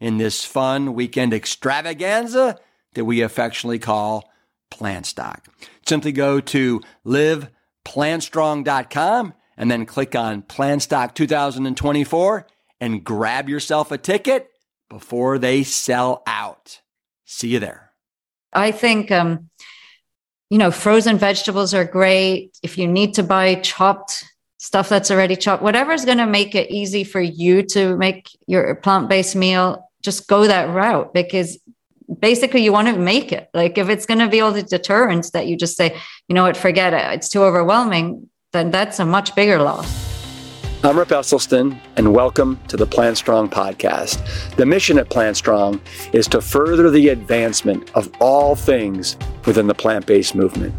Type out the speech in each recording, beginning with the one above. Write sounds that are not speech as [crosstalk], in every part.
in this fun weekend extravaganza that we affectionately call Plant Stock. Simply go to liveplantstrong.com and then click on Plant Stock 2024 and grab yourself a ticket before they sell out. See you there. I think, um, you know, frozen vegetables are great. If you need to buy chopped stuff that's already chopped, whatever is going to make it easy for you to make your plant based meal, just go that route because basically you want to make it. Like if it's going to be all the deterrents that you just say, you know what, forget it, it's too overwhelming, then that's a much bigger loss. I'm Rip Esselstyn, and welcome to the Plant Strong podcast. The mission at Plant Strong is to further the advancement of all things within the plant based movement.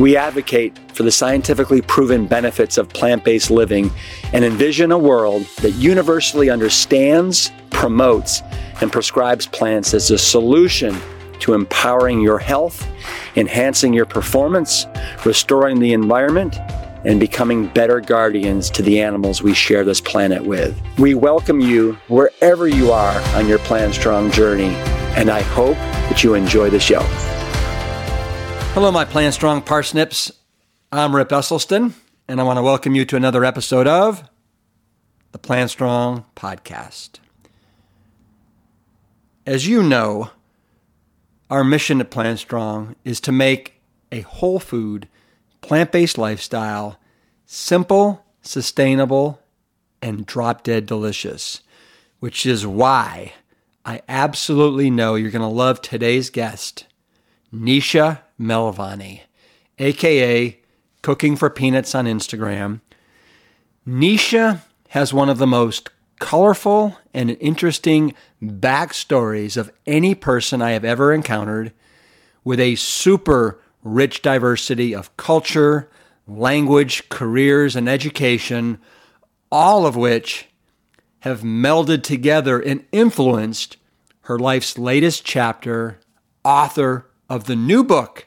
We advocate for the scientifically proven benefits of plant based living and envision a world that universally understands, promotes, and prescribes plants as a solution to empowering your health, enhancing your performance, restoring the environment, and becoming better guardians to the animals we share this planet with. We welcome you wherever you are on your Plant Strong journey, and I hope that you enjoy the show. Hello, my Plant Strong parsnips. I'm Rip Esselstyn, and I want to welcome you to another episode of the Plant Strong podcast. As you know, our mission at Plant Strong is to make a whole food plant based lifestyle simple, sustainable, and drop dead delicious, which is why I absolutely know you're going to love today's guest, Nisha Melvani, aka Cooking for Peanuts on Instagram. Nisha has one of the most colorful and interesting backstories of any person I have ever encountered with a super rich diversity of culture, language, careers, and education, all of which have melded together and influenced her life's latest chapter, author of the new book,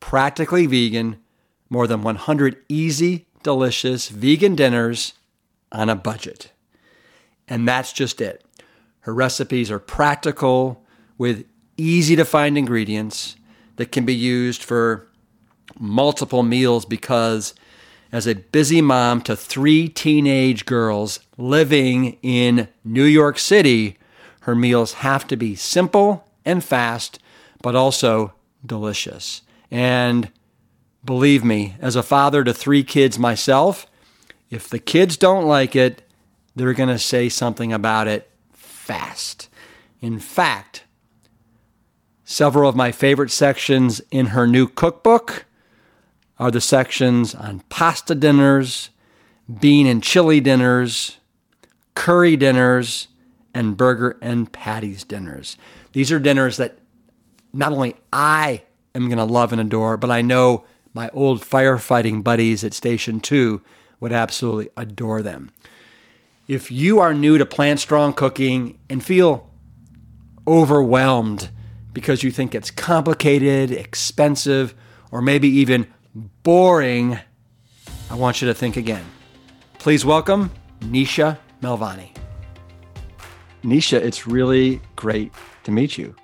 Practically Vegan More Than 100 Easy, Delicious Vegan Dinners on a Budget. And that's just it. Her recipes are practical with easy to find ingredients that can be used for multiple meals because as a busy mom to three teenage girls living in New York City, her meals have to be simple and fast, but also delicious. And believe me, as a father to three kids myself, if the kids don't like it, they're going to say something about it fast. In fact, several of my favorite sections in her new cookbook are the sections on pasta dinners, bean and chili dinners, curry dinners, and burger and patties dinners. These are dinners that not only I am going to love and adore, but I know my old firefighting buddies at Station 2 would absolutely adore them. If you are new to plant strong cooking and feel overwhelmed because you think it's complicated, expensive, or maybe even boring, I want you to think again. Please welcome Nisha Melvani. Nisha, it's really great to meet you.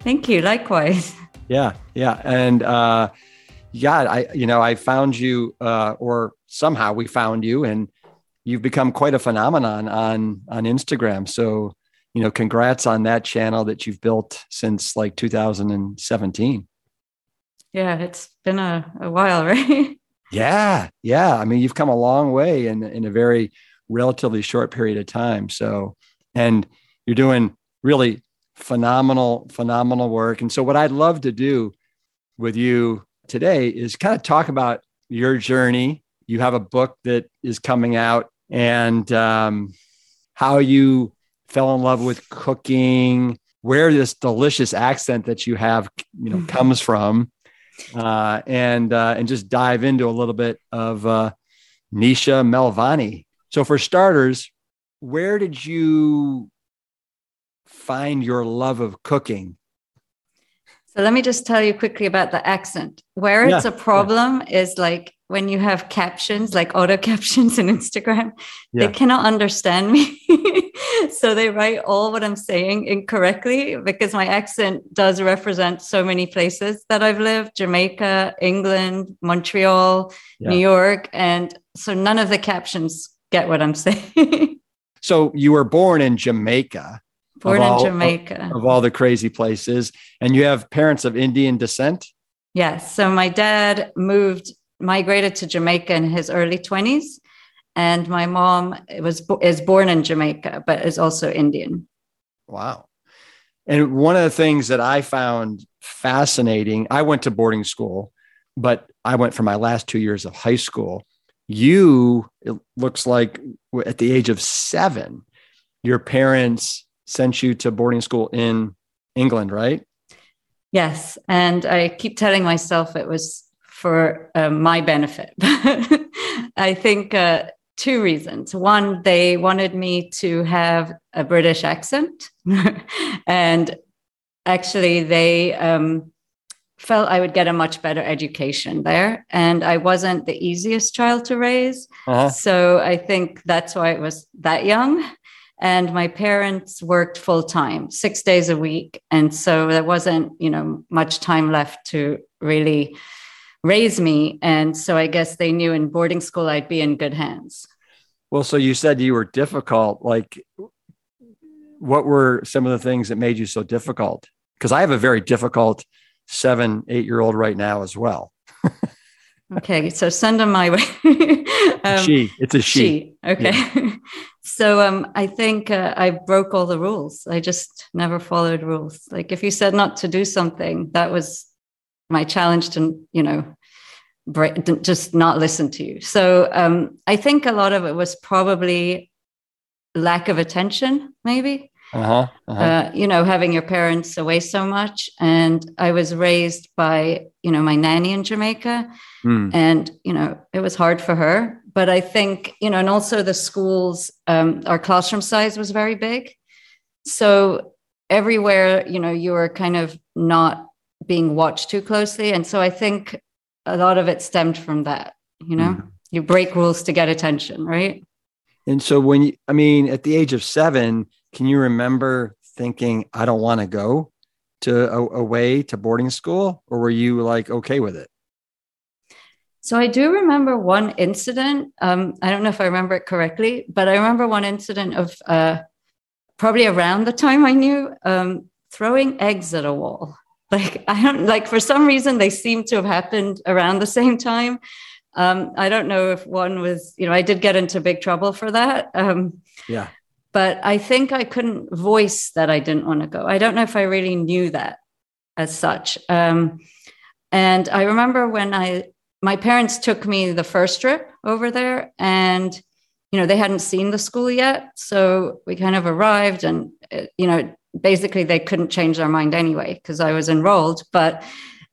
Thank you. Likewise. [laughs] Yeah, yeah, and uh, yeah, I you know I found you, uh, or somehow we found you, and you've become quite a phenomenon on on Instagram. So you know, congrats on that channel that you've built since like 2017. Yeah, it's been a, a while, [laughs] right? yeah, yeah. I mean, you've come a long way in in a very relatively short period of time. So, and you're doing really phenomenal, phenomenal work. And so, what I'd love to do with you today is kind of talk about your journey. You have a book that is coming out, and um, how you fell in love with cooking, where this delicious accent that you have, you know, comes from, uh, and uh, and just dive into a little bit of uh, Nisha Melvani. So, for starters, where did you find your love of cooking? So let me just tell you quickly about the accent. Where it's yeah, a problem yeah. is like when you have captions, like auto [laughs] captions in Instagram, yeah. they cannot understand me. [laughs] so they write all what I'm saying incorrectly because my accent does represent so many places that I've lived Jamaica, England, Montreal, New York. And so none of the captions get what I'm [laughs] saying. so you were born in Jamaica. Born in Jamaica. Of, of all the crazy places. And you have parents of Indian descent? Yes. So my dad moved, migrated to Jamaica in his early 20s. And my mom was is born in Jamaica, but is also Indian. Wow. And one of the things that I found fascinating, I went to boarding school, but I went for my last two years of high school. You, it looks like at the age of seven, your parents sent you to boarding school in England, right? Yes. And I keep telling myself it was for uh, my benefit. [laughs] I think uh, two reasons. One, they wanted me to have a British accent. [laughs] and actually, they um, felt I would get a much better education there. And I wasn't the easiest child to raise. Uh-huh. So I think that's why it was that young and my parents worked full time six days a week. And so there wasn't you know much time left to really raise me. And so i guess they knew in boarding school i'd be in good hands. Well so you said you were difficult. Like what were some of the things that made you so difficult? Because i have a very difficult seven eight year old right now as well. [laughs] Okay so send them my way. Um, she. It's a she, she. okay. Yeah. [laughs] So um, I think uh, I broke all the rules. I just never followed rules. Like if you said not to do something, that was my challenge to, you know, break, just not listen to you. So um, I think a lot of it was probably lack of attention, maybe. Uh-huh, uh-huh. Uh, you know, having your parents away so much. And I was raised by, you know, my nanny in Jamaica. Mm. And, you know, it was hard for her but I think, you know, and also the schools, um, our classroom size was very big. So everywhere, you know, you were kind of not being watched too closely. And so I think a lot of it stemmed from that, you know, mm you break rules to get attention, right? And so when you, I mean, at the age of seven, can you remember thinking, I don't want to go to away to boarding school? Or were you like okay with it? So I do remember one incident. Um, I don't know if I remember it correctly, but I remember one incident of uh, probably around the time I knew um, throwing eggs at a wall. [laughs] Like I don't like for some reason they seem to have happened around the same time. Um, I don't know if one was, you know, I did get into big trouble for that. Um, yeah. But I think I couldn't voice that I didn't want to go. I don't know if I really knew that as such. Um, and I remember when I my parents took me the first trip over there and you know they hadn't seen the school yet so we kind of arrived and uh, you know basically they couldn't change their mind anyway because i was enrolled but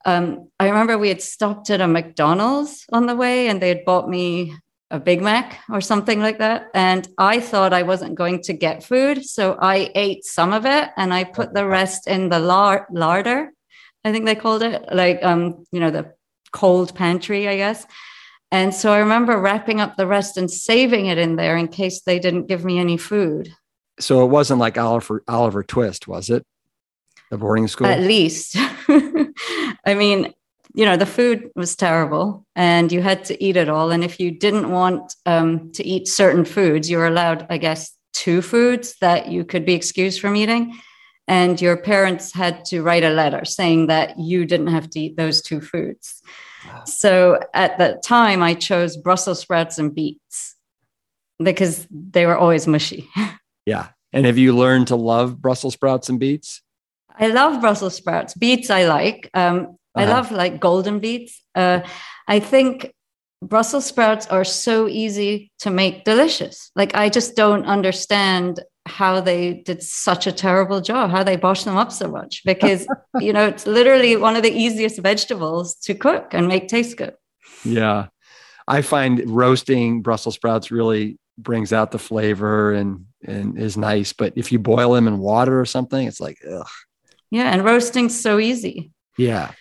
um, i remember we had stopped at a mcdonald's on the way and they had bought me a Big Mac or something like that. And I thought I wasn't going to get food. So I ate some of it and I put the rest in the lar- larder, I think they called it, like, um, you know, the cold pantry, I guess. And so I remember wrapping up the rest and saving it in there in case they didn't give me any food. So it wasn't like Oliver, Oliver Twist, was it? The boarding school? At least. [laughs] I mean, you know, the food was terrible and you had to eat it all. And if you didn't want um, to eat certain foods, you were allowed, I guess, two foods that you could be excused from eating. And your parents had to write a letter saying that you didn't have to eat those two foods. Wow. So at that time, I chose Brussels sprouts and beets because they were always mushy. [laughs] Yeah. And have you learned to love Brussels sprouts and beets? I love Brussels sprouts. Beets I like. Um, uh-huh. I love like golden beets. Uh, I think Brussels sprouts are so easy to make delicious. Like I just don't understand how they did such a terrible job, how they bosh them up so much because you know it's literally one of the easiest vegetables to cook and make taste good. Yeah. I find roasting Brussels sprouts really brings out the flavor and and is nice. But if you boil them in water or something, it's like ugh. Yeah, and roasting's so easy. Yeah.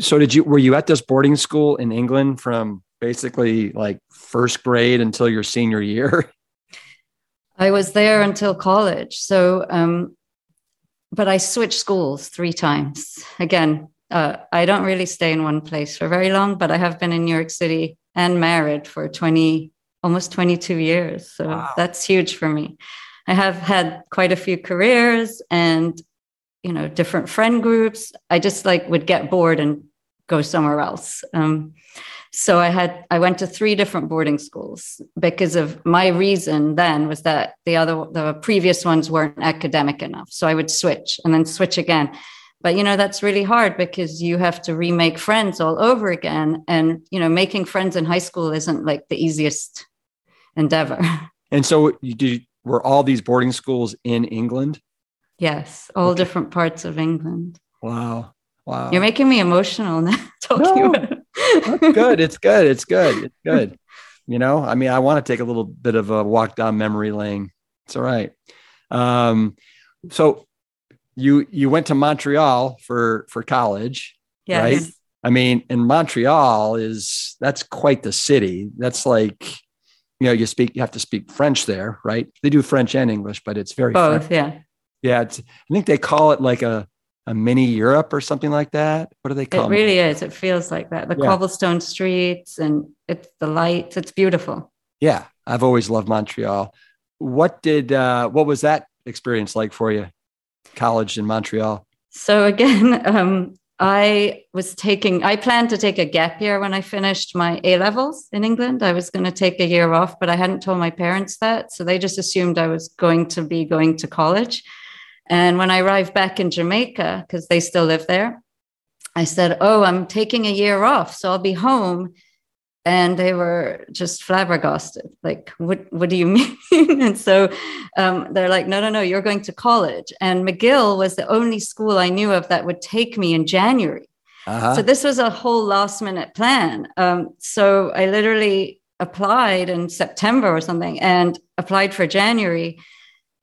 So did you were you at this boarding school in England from basically like first grade until your senior year? [laughs] I was there until college. So um but I switched schools three times. Again, uh, I don't really stay in one place for very long, but I have been in New York City and married for 20 almost 22 years. So wow. that's huge for me. I have had quite a few careers and you know different friend groups. I just like would get bored and go somewhere else. Um, so I had I went to three different boarding schools because of my reason then was that the other the previous ones weren't academic enough. So I would switch and then switch again. But you know that's really hard because you have to remake friends all over again and you know making friends in high school isn't like the easiest endeavor. [laughs] And so you did were all these boarding schools in England? Yes, all okay. different parts of England. Wow. Wow. You're making me emotional now [laughs] talking no, about good. It's good. It's good. It's good. You know, I mean, I want to take a little bit of a walk down memory lane. It's all right. Um, so you you went to Montreal for for college, yes. right? I mean, and Montreal is that's quite the city. That's like you know, you speak, you have to speak French there, right? They do French and English, but it's very both. French. Yeah. Yeah. It's, I think they call it like a, a mini Europe or something like that. What do they call it? It really is. It feels like that. The yeah. cobblestone streets and it's the lights. It's beautiful. Yeah. I've always loved Montreal. What did, uh, what was that experience like for you? College in Montreal? So again, [laughs] um, I was taking, I planned to take a gap year when I finished my A levels in England. I was going to take a year off, but I hadn't told my parents that. So they just assumed I was going to be going to college. And when I arrived back in Jamaica, because they still live there, I said, Oh, I'm taking a year off. So I'll be home. And they were just flabbergasted like what what do you [laughs] mean? And so um, they're like no no no you're going to college. And mcgill was the only school i knew of that would take me in january. Uh-huh. so this was a whole last minute plan. Um, so i literally applied in september or something and applied for january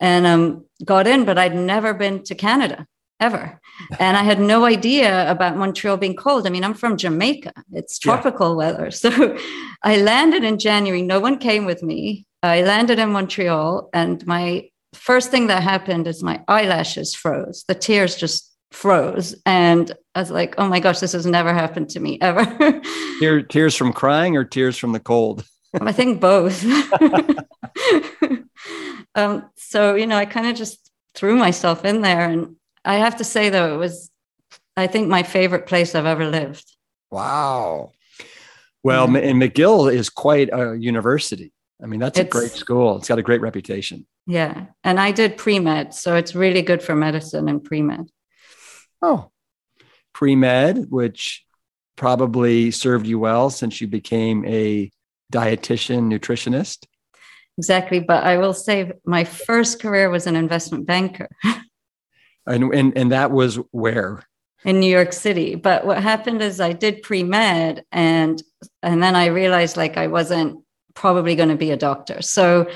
and um, got in but i'd never been to canada ever. And I had no idea about Montreal being cold. I mean, I'm from Jamaica, it's tropical yeah. weather. [laughs] So I landed in January. No one came with me. I landed in Montreal, and my first thing that happened is my eyelashes froze. The tears just froze. And I was like, oh my gosh, this has never happened to me ever. [laughs] Tear, tears from crying or tears from the cold? I think both. [laughs] um, so, you know, I kind of just threw myself in there and I have to say though, it was I think my favorite place I've ever lived. Wow. Well, yeah. and McGill is quite a university. I mean, that's it's, a great school. It's got a great reputation. Yeah. And I did pre med. So it's really good for medicine and pre med. Oh, pre med, which probably served you well since you became a dietitian nutritionist. Exactly. But I will say my first career was an investment banker. [laughs] And, and, and that was where? In New York City. But what happened is I did pre med and and then I realized like I wasn't probably going to be a doctor. So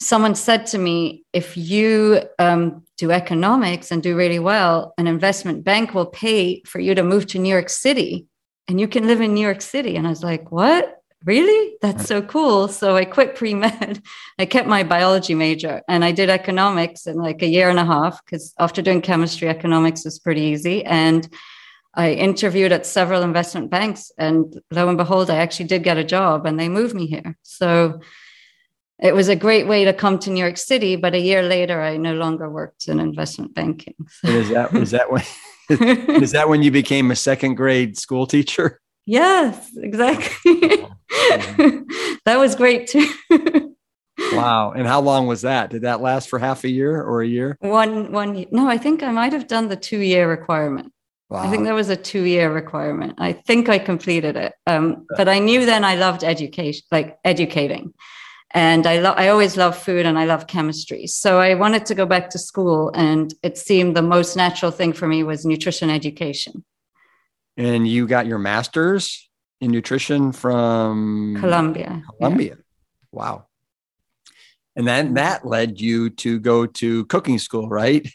someone said to me, if you um, do economics and do really well, an investment bank will pay for you to move to New York City and you can live in New York City. And I was like, what? Really? That's so cool. So I quit pre med. [laughs] I kept my biology major and I did economics in like a year and a half because after doing chemistry, economics was pretty easy. And I interviewed at several investment banks, and lo and behold, I actually did get a job and they moved me here. So it was a great way to come to New York City. But a year later, I no longer worked in investment banking. [laughs] So. is that is that when [laughs] is that when you became a second grade school teacher? Yes, exactly. [laughs] that was great too. [laughs] wow. And how long was that? Did that last for half a year or a year? One one no, I think I might have done the two year requirement. Wow. I think that was a two year requirement. I think I completed it. Um, but I knew then I loved education, like educating. And I, lo- I always love food and I love chemistry. So I wanted to go back to school. And it seemed the most natural thing for me was nutrition education. And you got your master's in nutrition from Columbia. Columbia. Yeah. Wow. And then that led you to go to cooking school, right?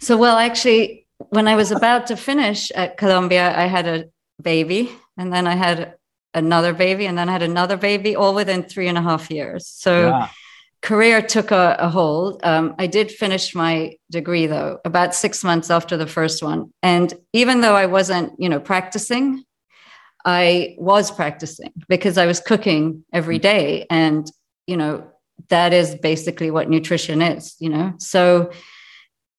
So, well, actually, when I was about to finish at Columbia, I had a baby, and then I had another baby, and then I had another baby, all within three and a half years. So, yeah. career took a, a hold. Um, I did finish my degree though, about six months after the first one, and even though I wasn't, you know, practicing, I was practicing because I was cooking every mm. and you know, that is basically what nutrition is. You know, so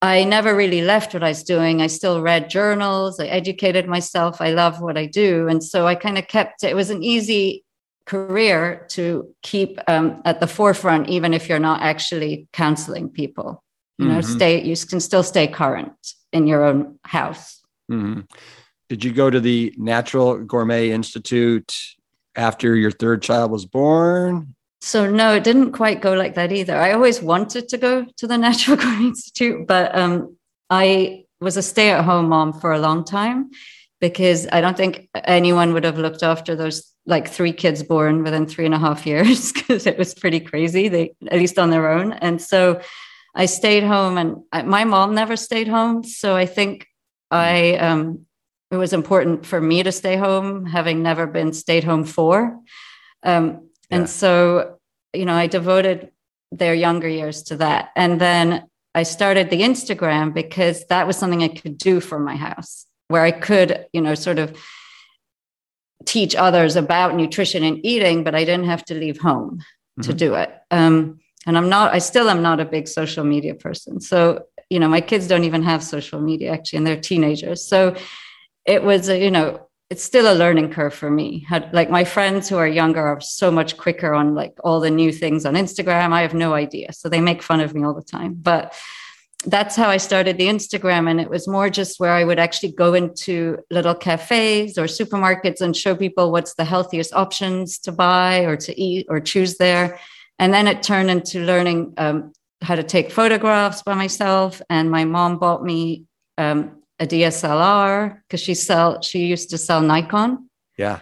I never really left what I was doing. I still read journals, I educated myself. I love what I do. And so I kind of kept it was an easy career to keep um, at the forefront, even if you're not actually counseling people. You know, mm-hmm. stay, you can still stay current in your own house. Mm-hmm. Did you go to the Natural Gourmet Institute after your third child was born? so no, it didn't quite go like that either. I always wanted to go to the [laughs] Natural Gourmet Institute, but um, I was a stay-at-home mom for a long time because I don't think anyone would have looked after those like three kids born within three and a half [laughs] years because it was pretty crazy. They at least on their own, and so I stayed home. And I, my mom never stayed home, so I think I um, it was important for me to stay home, having never been stayed home for. Um, and so, you know, I devoted their younger years to that. And then I started the Instagram because that was something I could do from my house where I could, you know, sort of teach others about nutrition and eating, but I didn't have to leave home mm-hmm. to do it. Um, and I'm not, I still am not a big social media person. So, you know, my kids don't even have social media actually, and they're teenagers. So it was, you know, it's still a learning curve for me. like my friends who are younger are so much quicker on like all the new things on Instagram. I have no idea. So they make fun of me all the time. But that's how I started the Instagram. And it was more just where I would actually go into little cafes or supermarkets and show people what's the healthiest options to buy or to eat or choose there. And then it turned into learning um, how to take photographs by myself. And my mom bought me um, a DSLR because she sell she used to sell Nikon. Yeah.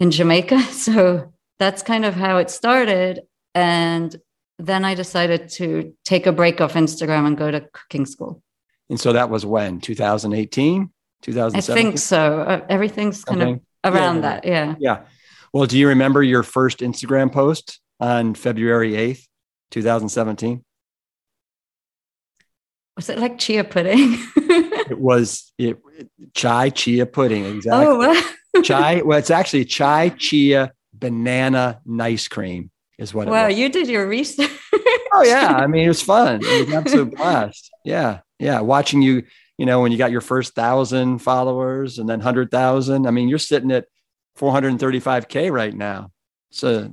In Jamaica. [laughs] So that's kind of how it started. And then I decided to take a break off Instagram and go to cooking school. And so that was when 2018, 2017? I think so. Uh, everything's kind okay. of around yeah. that. Yeah. Yeah. Well, do you remember your first Instagram post on February 8th, 2017? Was it like chia pudding? [laughs] it was it chai chia pudding exactly. Oh, [laughs] chai. Well, it's actually chai chia banana nice cream is what. Wow, you did your research. oh yeah, I mean it was fun. It was absolute [laughs] blast. Yeah, yeah. Watching you, you know, when you got your first thousand followers and then hundred thousand. I mean, you're sitting at 435k right now. So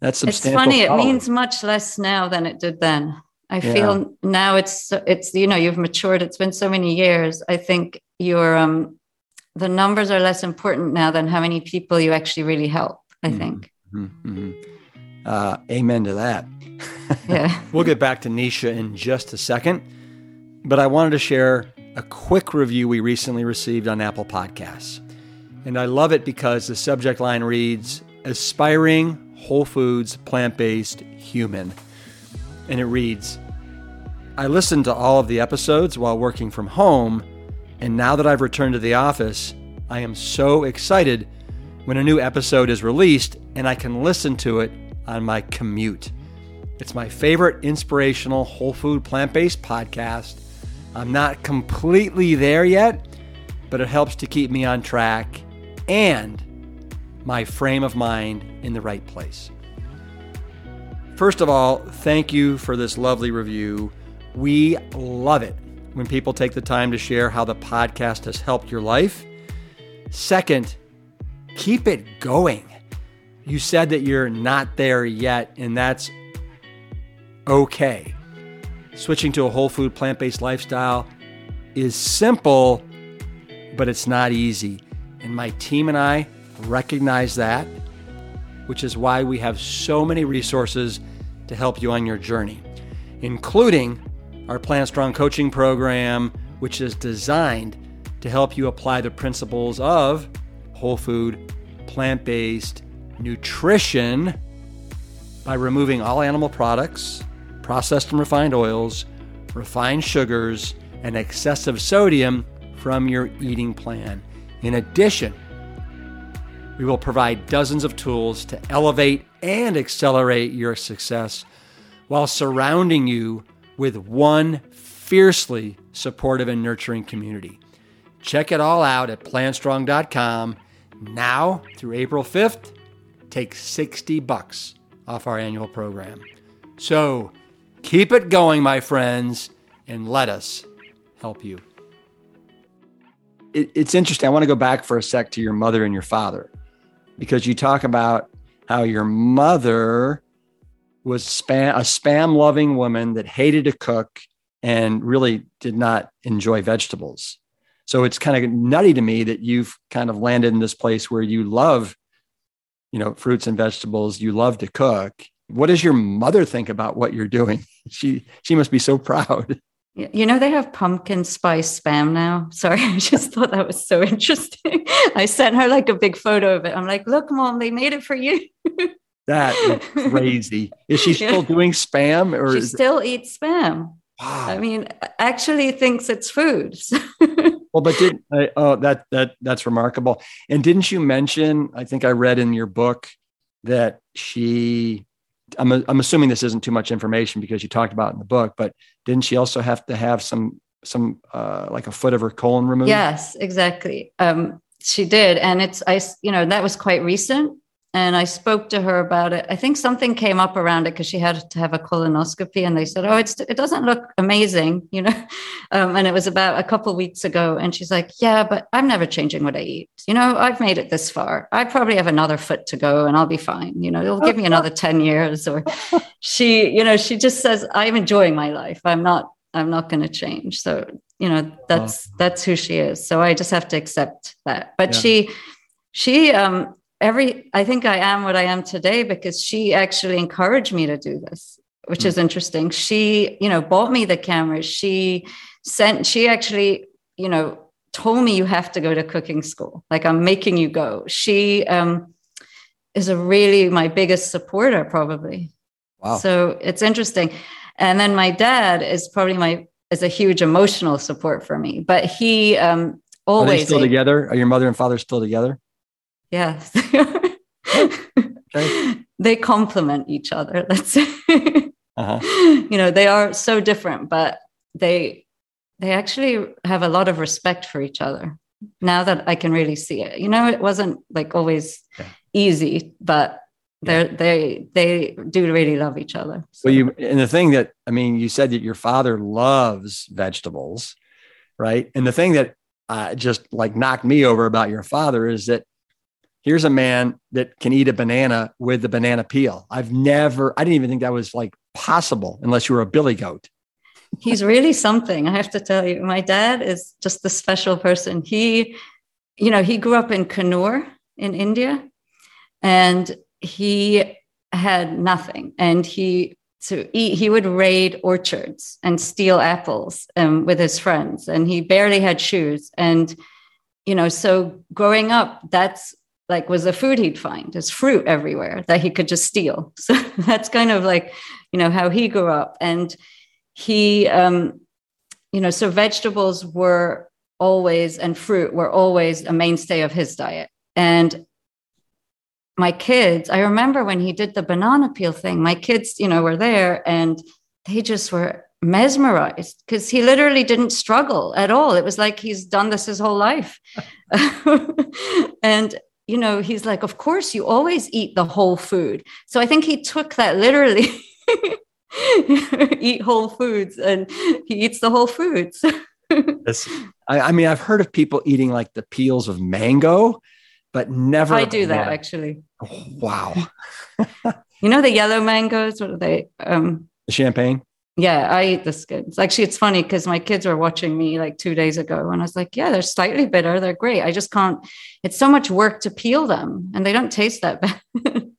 that's substantial. It's funny. Followers. It means much less now than it did then. I yeah. feel now it's it's you know you've matured. It's been so many years. I think your um the numbers are less important now than how many people you actually really help. I mm-hmm. think. Mm-hmm. mm-hmm. Uh, amen to that. [laughs] yeah. we'll get back to Nisha in just a second, but I wanted to share a quick review we recently received on Apple Podcasts, and I love it because the subject line reads: "Aspiring whole foods, plant based human. And it reads I listened to all of the episodes while working from home, and now that I've returned to the office, I am so excited when a new episode is released and I can listen to it on my commute. It's my favorite inspirational whole food plant based podcast. I'm not completely there yet, but it helps to keep me on track and my frame of mind in the right place. First of all, thank you for this lovely review. We love it when people take the time to share how the podcast has helped your life. Second, keep it going. You said that you're not there yet, and that's okay. Switching to a whole food plant based lifestyle is simple, but it's not easy. And my team and I recognize that, which is why we have so many resources to help you on your journey, including our Plant Strong coaching program, which is designed to help you apply the principles of whole food, plant based nutrition by removing all animal products, processed and refined oils, refined sugars, and excessive sodium from your eating plan. In addition, we will provide dozens of tools to elevate and accelerate your success while surrounding you with one fiercely supportive and nurturing community. Check it all out at plantstrong.com. Now through April 5th, take 60 bucks off our annual program. So keep it going, my friends, and let us help you. It, it's interesting. I want to go back for a sec to your mother and your father because you talk about how your mother was spam, a spam loving woman that hated to cook and really did not enjoy vegetables. So it's kind of nutty to me that you've kind of landed in this place where you love, you know, fruits and vegetables. You love to cook. What does your mother think about what you're doing? [laughs] She she must be so [laughs] proud. You know, they have pumpkin spice spam now. [laughs] Sorry, I just thought that was so [laughs] interesting. I sent her like a big photo of it. I'm like, look, mom, they made it for you. that is [laughs] crazy. Is she still yeah. doing spam or she still it... eats spam? Wow. I mean, actually thinks it's food. well, but did uh, oh that that that's remarkable. And didn't you mention? I think I read in your book that she I'm, I'm assuming this isn't too much information because you talked about in the book, but didn't she also have to have some some uh, like a foot of her colon removed? Yes, exactly. Um, she did, and it's I you know that was quite recent, and I spoke to her about it. I think something came up around it because she had to have a colonoscopy, and they said, "Oh, it's it doesn't look amazing," [laughs] you know. Um, and it was about a couple weeks ago, and she's like, "Yeah, but I'm never changing what I eat. You know, I've made it this far. I probably have another foot to go, and I'll be fine. You know, it'll give me another [laughs] ten years." Or she, you know, she just says, "I'm enjoying my life. I'm not. I'm not going to change." So you know, that's that's who she is. So I just have to accept that. But yeah. she she um every i think i am what i am today because she actually encouraged me to do this which is hmm. interesting. She you know bought me the camera she sent she actually you know told me you have to go to cooking school. Like i'm making you go. She um is a really my biggest supporter probably. Wow. So it's interesting. And then my dad is probably my is a huge emotional support for me. But he um always Are they still together? Are your mother and father still together Yes. okay. [laughs] They complement each other. Let's say. Uh-huh. [laughs] You know, they are so different, but they they actually have a lot of respect for each other. Now that I can really see it. You know, it wasn't like always yeah. easy, but they yeah. they they do really love each other. So. Well, you and the thing that I mean, you said that your father loves vegetables, right? And the thing that uh, just like knocked me over about your father is that here's a man that can eat a banana with the banana peel. I've never, I didn't even think that was like possible unless you were a billy goat. [laughs] He's really something, I have to tell you. My dad is just a special person. He, you know, he grew up in Kannur in India and he had nothing. And he, to eat, he would raid orchards and steal apples um, with his friends. And he barely had shoes. And, you know, so growing up, that's like was the food he'd find. There's fruit everywhere that he could just steal. [laughs] So that's kind of like, you know, how he grew up. And he, um, you know, so vegetables were always and fruit were always a mainstay of his diet. And my kids, I remember when he did the banana peel thing, my kids, you know, were there and they just were mesmerized because he literally didn't struggle at all. It was like he's done this his whole life. [laughs] and, you know, he's like, of course, you always eat the whole food. So I think he took that literally. [laughs] eat whole foods and he eats the whole foods. [laughs] I, I mean, I've heard of people eating like the peels of mango, but never. I do that actually. Oh, wow. [laughs] you know the yellow mangoes? What are they? Um, the champagne. Yeah, I eat the skins. Actually, it's funny because my kids were watching me like two days ago, and I was like, "Yeah, they're slightly bitter. They're great. I just can't. It's so much work to peel them, and they don't taste that [laughs] bad."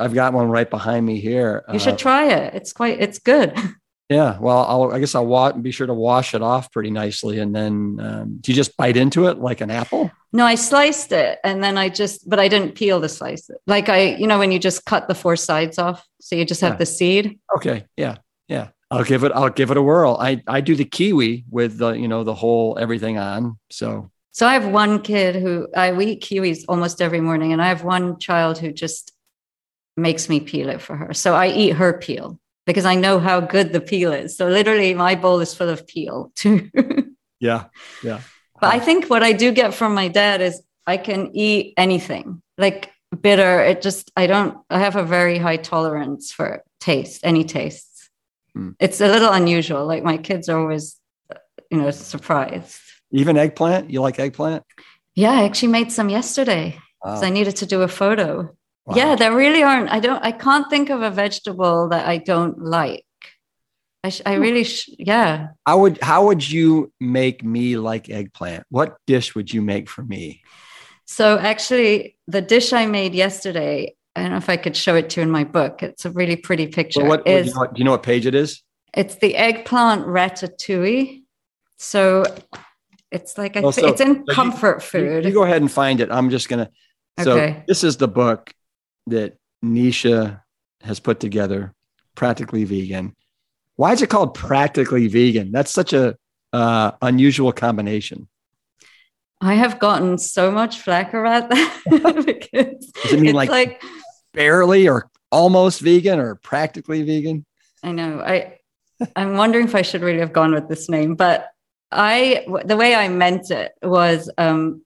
I've got one right behind me here. You should uh, try it. It's quite. It's good. [laughs] Yeah, well, I'll, I guess I'll wa- be sure to wash it off pretty nicely, and then um, do you just bite into it like an apple? No, I sliced it, and then I just, but I didn't peel the slice. Like I, you know, when you just cut the four sides off, so you just have yeah. the seed. Okay, yeah. I'll give it. I'll give it a whirl. I I do the kiwi with the you know the whole everything on. So so I have one kid who I we eat kiwis almost every morning, and I have one child who just makes me peel it for her. So I eat her peel because I know how good the peel is. So literally, my bowl is full of peel [laughs] too. yeah, yeah. But I think what I do get from my dad is I can eat anything like bitter. It just I don't. I have a very high tolerance for taste, any tastes. Mm. It's a little unusual. Like my kids are always, you know, surprised. Even eggplant. You like eggplant? Yeah, I actually made some yesterday. Wow. I needed to do a photo. Wow. Yeah, there really aren't. I don't. I can't think of a vegetable that I don't like. I, sh- I really, sh- yeah. How would how would you make me like eggplant? What dish would you make for me? So actually, the dish I made yesterday. I don't know if I could show it to you in my book. It's a really pretty picture. Well, what, is, do, you know, do you know what page it is? It's the eggplant ratatouille. So it's like well, so, it's in so comfort you, food. You, you, go ahead and find it. I'm just gonna. So okay. this is the book, that Nisha has put together, Practically Vegan. Why is it called Practically Vegan? That's such a uh, unusual combination. I have gotten so much flack about that [laughs] because Does it mean like, like barely or almost vegan or practically vegan? I know. I I'm wondering if I should really have gone with this name, but I the way I meant it was um,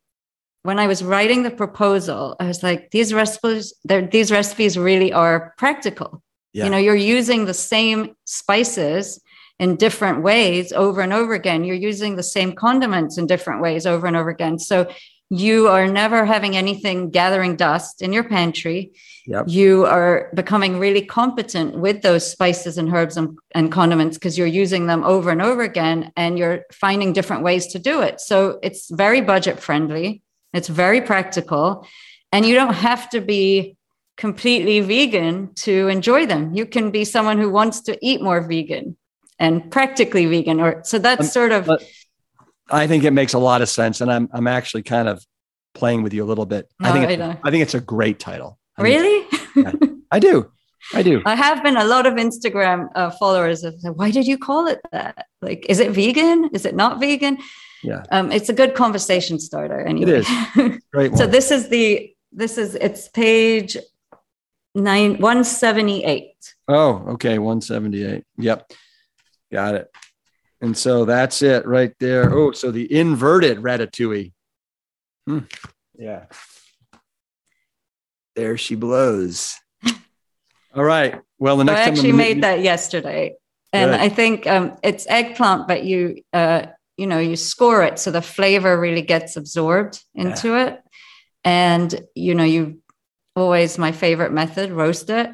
when I was writing the proposal, I was like, these recipes, these recipes really are practical. Yeah. You know, you're using the same spices in different ways over and over again. You're using the same condiments in different ways over and over again. So you are never having anything gathering dust in your pantry. Yep. You are becoming really competent with those spices and herbs and, and condiments because you're using them over and over again and you're finding different ways to do it. So it's very budget friendly. It's very practical. And you don't have to be completely vegan to enjoy them. You can be someone who wants to eat more vegan and practically vegan or so that's um, sort of I think it makes a lot of sense and I'm I'm actually kind of playing with you a little bit. No, I think I, I, think it's a great title. I really? yeah, I do. I do. [laughs] I have been a lot of Instagram uh, followers have said, "Why did you call it that? Like, is it vegan? Is it not vegan?" yeah um, it's a good conversation starter anyway it is [laughs] great so this is the this is it's page nine 178 oh okay 178 yep got it and so that's it right there. Oh so the inverted ratatouille. Hmm. yeah. There she blows. [laughs] All right. Well the next i actually made that yesterday. And Good. i think um, it's eggplant but you uh, you know you score it so the flavor really gets absorbed into yeah. it. And you know you always my favorite method roast it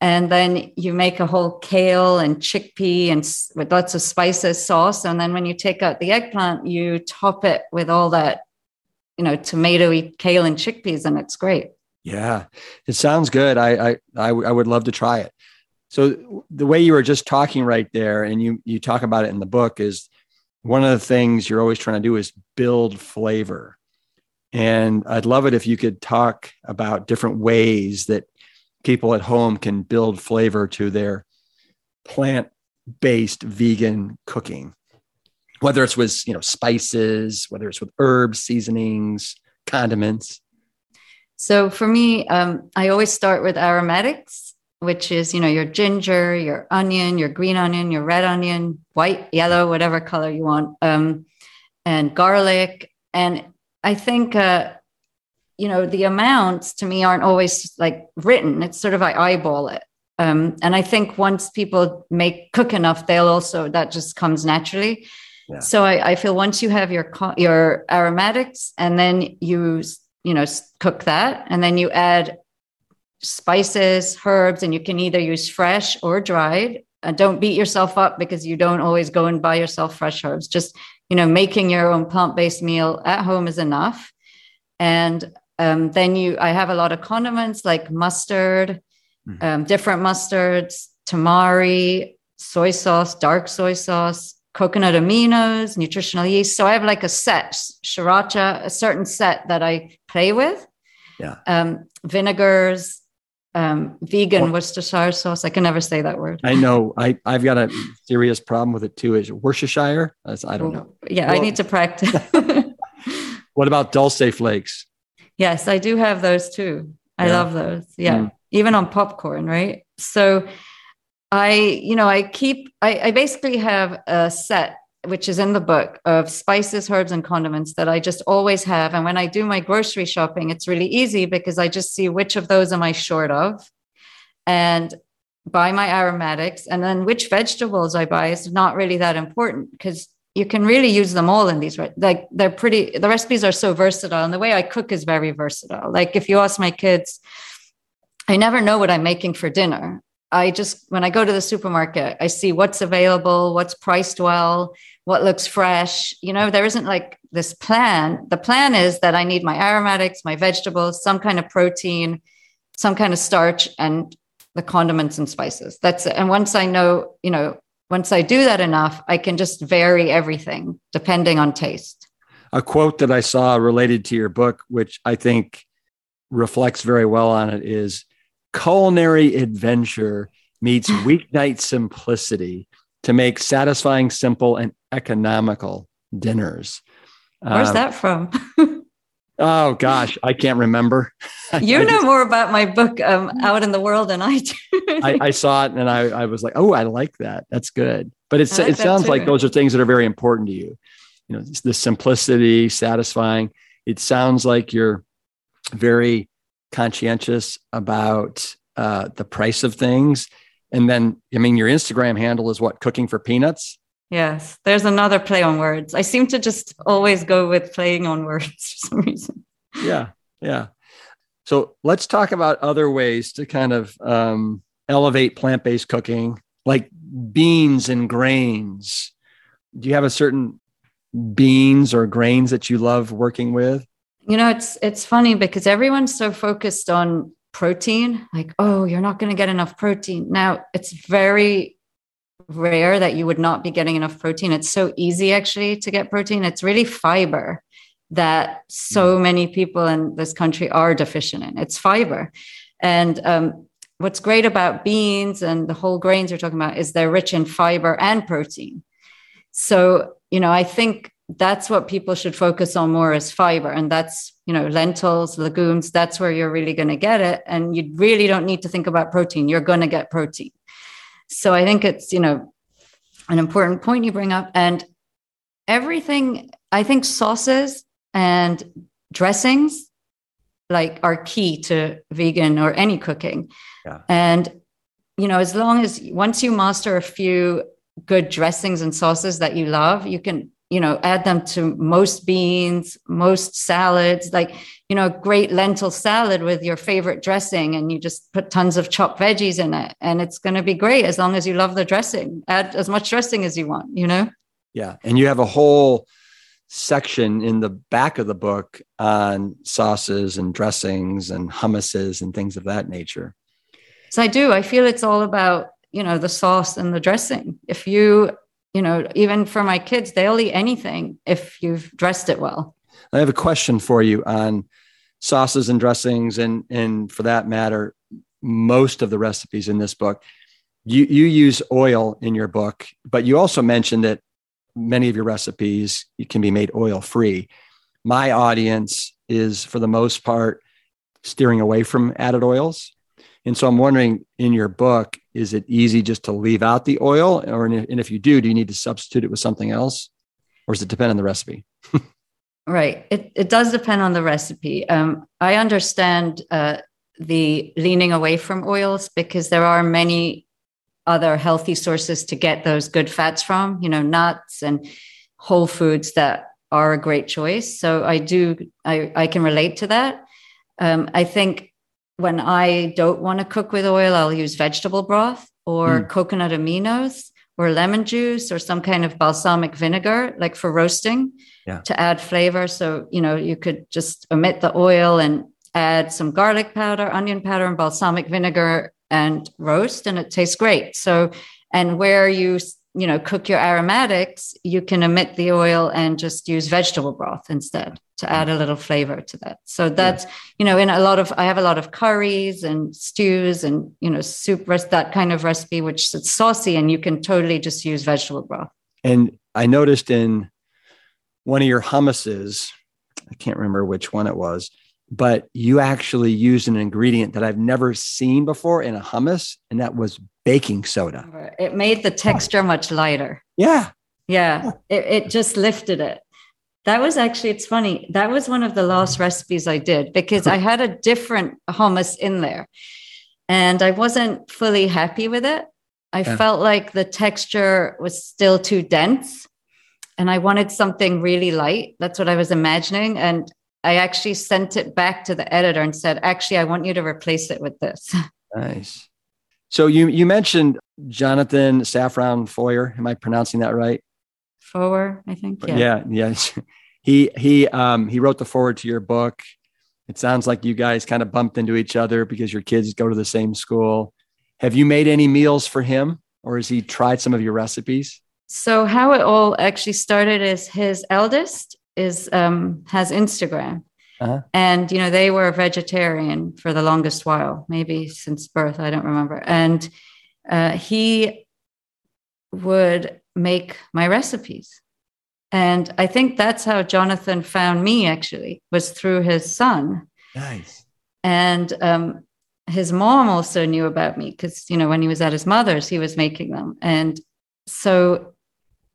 and then you make a whole kale and chickpea and with lots of spices sauce. And then when you take out the eggplant you top it with all that you know tomatoey kale and chickpeas and it's great. Yeah it sounds good. I i i, I would love to try it. So the way you were just talking right there and you you talk about it in the book is one of the things you're always trying to do is build flavor. And I'd love it if you could talk about different ways that people at home can build flavor to their plant based vegan cooking, whether it's with you know spices, whether it's with herbs, seasonings, condiments. So for me, um, I always start with aromatics, which is you know your ginger, your onion, your green onion, your red onion, white, yellow, whatever color you want, um, and garlic. And I think uh, you know the amounts to me aren't always like written. It's sort of I eyeball it. Um, and I think once people make cook enough, they'll also that just comes naturally. Yeah. So I, I, feel once you have your your aromatics, and then you you know cook that, and then you add spices, herbs, and you can either use fresh or dried. And don't beat yourself up because you don't always go and buy yourself fresh herbs. Just you know, making your own plant based meal at home is enough. And um, then you, I have a lot of condiments like mustard, mm-hmm. um, different mustards, tamari, soy sauce, dark soy sauce, coconut aminos, nutritional yeast. So I have like a set, sriracha, a certain set that I play with. Yeah. Um, vinegars, um, vegan Worcestershire sauce. I can never say that word. I know. I I've got a serious problem with it too. Is Worcestershire? I don't know. Yeah, well, I need to practice. [laughs] what about dulse flakes? Yes, I do have those too. I yeah. love those. Yeah. Mm even on popcorn, right? So I, you know, I keep, I, I basically have a set which is in the book of spices, herbs, and condiments that I just always have. And when I do my grocery shopping, it's really easy because I just see which of those am I short of and buy my aromatics. And then which vegetables I buy is not really that important because you can really use them all in these. Like they're pretty, the recipes are so versatile. And the way I cook is very versatile. Like if you ask my kids, I never know what I'm making for dinner. I just, when I go to the supermarket, I see what's available, what's priced well, what looks fresh. You know, there isn't like this plan. The plan is that I need my aromatics, my vegetables, some kind of protein, some kind of starch, and the condiments and spices. That's it. And once I know, you know, once I do that enough, I can just vary everything depending on taste. A quote that I saw related to your book, which I think reflects very well on it, is culinary adventure meets [laughs] weeknight simplicity to make satisfying, simple, and economical dinners. Where's um, that from? [laughs] oh gosh, I can't remember. [laughs] You know more about my book um, out in the world than I do. I, I, saw it and I, I, was like, oh, I like that. That's good. But it's, like it sounds too. like those are things that are very important to you. You know, the simplicity, satisfying. It sounds like you're very conscientious about uh, the price of things. And then, I mean, your Instagram handle is what? Cooking for peanuts? Yes, there's another play on words. I seem to just always go with playing on words [laughs] for some reason. Yeah, yeah. So let's talk about other ways to kind of um, elevate plant based cooking, like beans and grains. Do you have a certain beans or grains that you love working with? You know, it's it's funny because everyone's so focused on protein, like, oh, you're not going to get enough protein. Now, it's very rare that you would not be getting enough protein. It's so easy actually to get protein. It's really fiber that so mm. many people in this country are deficient in. It's fiber. And um, what's great about beans and the whole grains you're talking about is they're rich in fiber and protein. So, you know, I think that's what people should focus on more is fiber and that's you know lentils legumes that's where you're really going to get it and you really don't need to think about protein you're going to get protein so i think it's you know an important point you bring up and everything i think sauces and dressings like are key to vegan or any cooking yeah. and you know as long as once you master a few good dressings and sauces that you love you can you know add them to most beans most salads like you know great lentil salad with your favorite dressing and you just put tons of chopped veggies in it and it's going to be great as long as you love the dressing. Add as much dressing as you want you know? Yeah and you have a whole section in the back of the book on sauces and dressings and hummuses and things of that nature. So i do i feel it's all about you know the sauce and the dressing. If you you know, even for my kids, they'll eat anything if you've dressed it well. I have a question for you on sauces and dressings, and and for that matter, most of the recipes in this book. You you use oil in your book, but you also mentioned that many of your recipes can be made oil free. My audience is, for the most part, steering away from added oils. And so I'm wondering in your book, is it easy just to leave out the oil? Or, and if you do, do you need to substitute it with something else? Or does it depend on the recipe? [laughs] right. It, it does depend on the recipe. Um, I understand uh, the leaning away from oils because there are many other healthy sources to get those good fats from, you know, nuts and whole foods that are a great choice. So I do, I, I can relate to that. Um, I think when I don't want to cook with oil, I'll use vegetable broth or mm. coconut aminos or lemon juice or some kind of balsamic vinegar, like for roasting yeah. to add flavor. So, you know, you could just omit the oil and add some garlic powder, onion powder, and balsamic vinegar and roast, and it tastes great. So, and where you you know cook your aromatics you can omit the oil and just use vegetable broth instead to add a little flavor to that so that's yeah. you know in a lot of i have a lot of curries and stews and you know soup rest that kind of recipe which is saucy and you can totally just use vegetable broth and i noticed in one of your hummuses i can't remember which one it was but you actually used an ingredient that I've never seen before in a hummus, and that was baking soda. It made the texture much lighter. Yeah. Yeah. It, it just lifted it. That was actually, it's funny. That was one of the last recipes I did because I had a different hummus in there and I wasn't fully happy with it. I yeah. felt like the texture was still too dense and I wanted something really light. That's what I was imagining. And I actually sent it back to the editor and said, actually, I want you to replace it with this. [laughs] Nice. So you you mentioned Jonathan Safran Foer. Am I pronouncing that right? Foer, I think. Yeah. Yeah. Yes. He he um he wrote the forward to your book. It sounds like you guys kind of bumped into each other because your kids go to the same school. Have you made any meals for him, or has he tried some of your recipes? So how it all actually started is his eldest is um, has Instagram, uh-huh. and you know they were vegetarian for the longest while, maybe since birth. I don't remember. And uh, he would make my recipes, and I think that's how Jonathan found me. Actually, was through his son. Nice. And um, his mom also knew about me because you know when he was at his mother's, he was making them, and so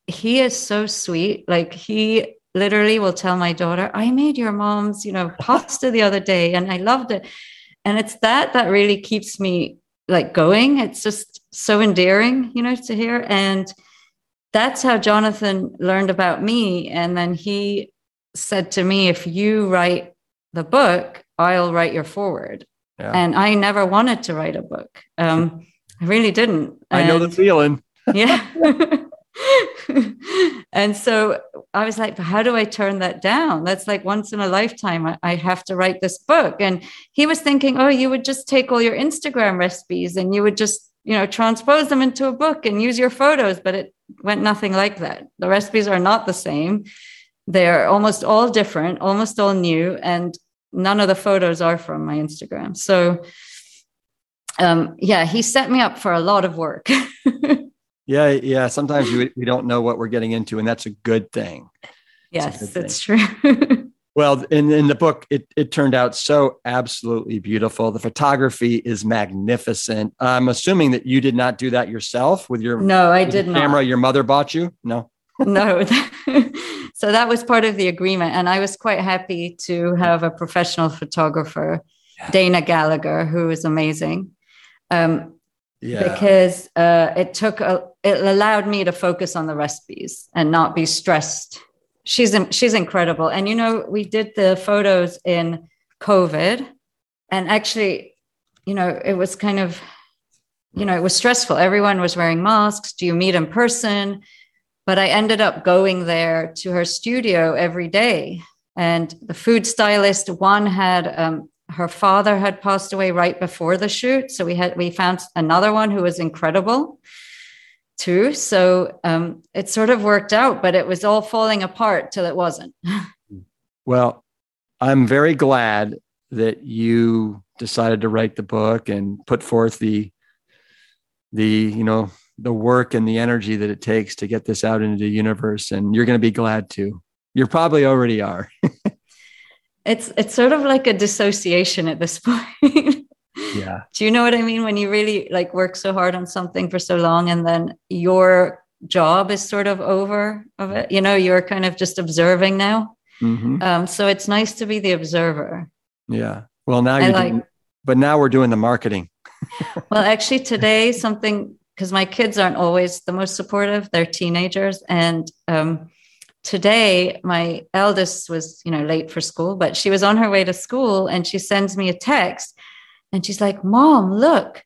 he is so sweet. Like he literally will tell my daughter, I made your mom's, you know, pasta the other day and I loved it. And it's that that really keeps me like going. It's just so endearing, you know, to hear. And that's how Jonathan learned about me. And then he said to me, if you write the book, I'll write your forward. Yeah. And I never wanted to write a book. Um, I really didn't. I know the feeling. yeah. [laughs] [laughs] and so I was like, how do I turn that down? That's like once in a lifetime. I, have to write this book. And he was thinking, oh, you would just take all your Instagram recipes and you would just, you know, transpose them into a book and use your photos. But it went nothing like that. The recipes are not the same. They're almost all different, almost all new. And none of the photos are from my Instagram. So, um, yeah, he set me up for a lot of work. [laughs] Yeah, yeah. Sometimes we, we don't know what we're getting into, and that's a good thing. Yes, that's true. [laughs] well, in, in the book, it, it turned out so absolutely beautiful. The photography is magnificent. I'm assuming that you did not do that yourself with your no, I did camera not. your mother bought you. No, no. [laughs] so that was part of the agreement, and I was quite happy to have a professional photographer, yeah. Dana Gallagher, who is amazing. Um, yeah. because uh, it took a, it allowed me to focus on the recipes and not be stressed. She's she's incredible, and you know we did the photos in COVID, and actually, you know it was kind of, you know it was stressful. Everyone was wearing masks. Do you meet in person? But I ended up going there to her studio every day, and the food stylist one had um, her father had passed away right before the shoot so we had we found another one who was incredible too. So um, it sort of worked out but it was all falling apart till it wasn't. [laughs] Well, I'm very glad that you decided to write the book and put forth the the you know the work and the energy that it takes to get this out into the universe and you're going to be glad to. You probably already are. [laughs] It's it's sort of like a dissociation at this [laughs] point yeah. [laughs] Do you know what i mean? When you really like work so hard on something for so long and then your job is sort of over of it you know you're kind of just observing now. Mm-hmm. um, so it's nice to be the observer. Yeah. Well now you're like, doing, but now we're doing the marketing. [laughs] Well actually today something because my kids aren't always the most supportive they're teenagers and um, today my eldest was you know late for school but she was on her way to school and she sends me a text and she's like mom look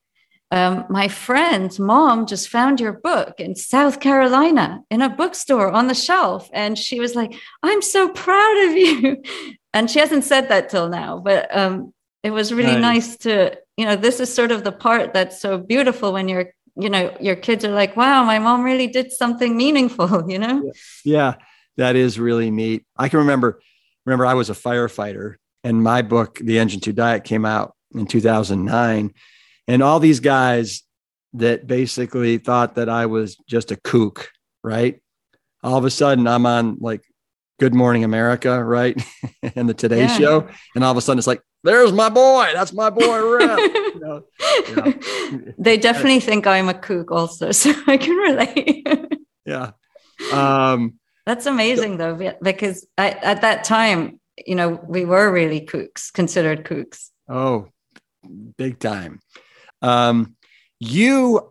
um, my friend's mom just found your book in south carolina in a bookstore on the shelf and she was like i'm so proud of you [laughs] and she hasn't said that till now but um, it was really nice. nice to you know this is sort of the part that's so beautiful when you're you know your kids are like wow my mom really did something meaningful [laughs] you know yeah that is really neat. I can remember remember I was a firefighter and my book The Engine 2 Diet came out in 2009 and all these guys that basically thought that I was just a kook, right? All of a sudden I'm on like Good Morning America, right? [laughs] and the Today yeah. Show and all of a sudden it's like there's my boy. That's my boy, Rip. [laughs] you know, yeah. They definitely think I'm a kook, also, [laughs] so I can relate. yeah. Um, that's amazing, though, because I, at that time, you know, we were really kooks, considered kooks. Oh, big time. Um, you,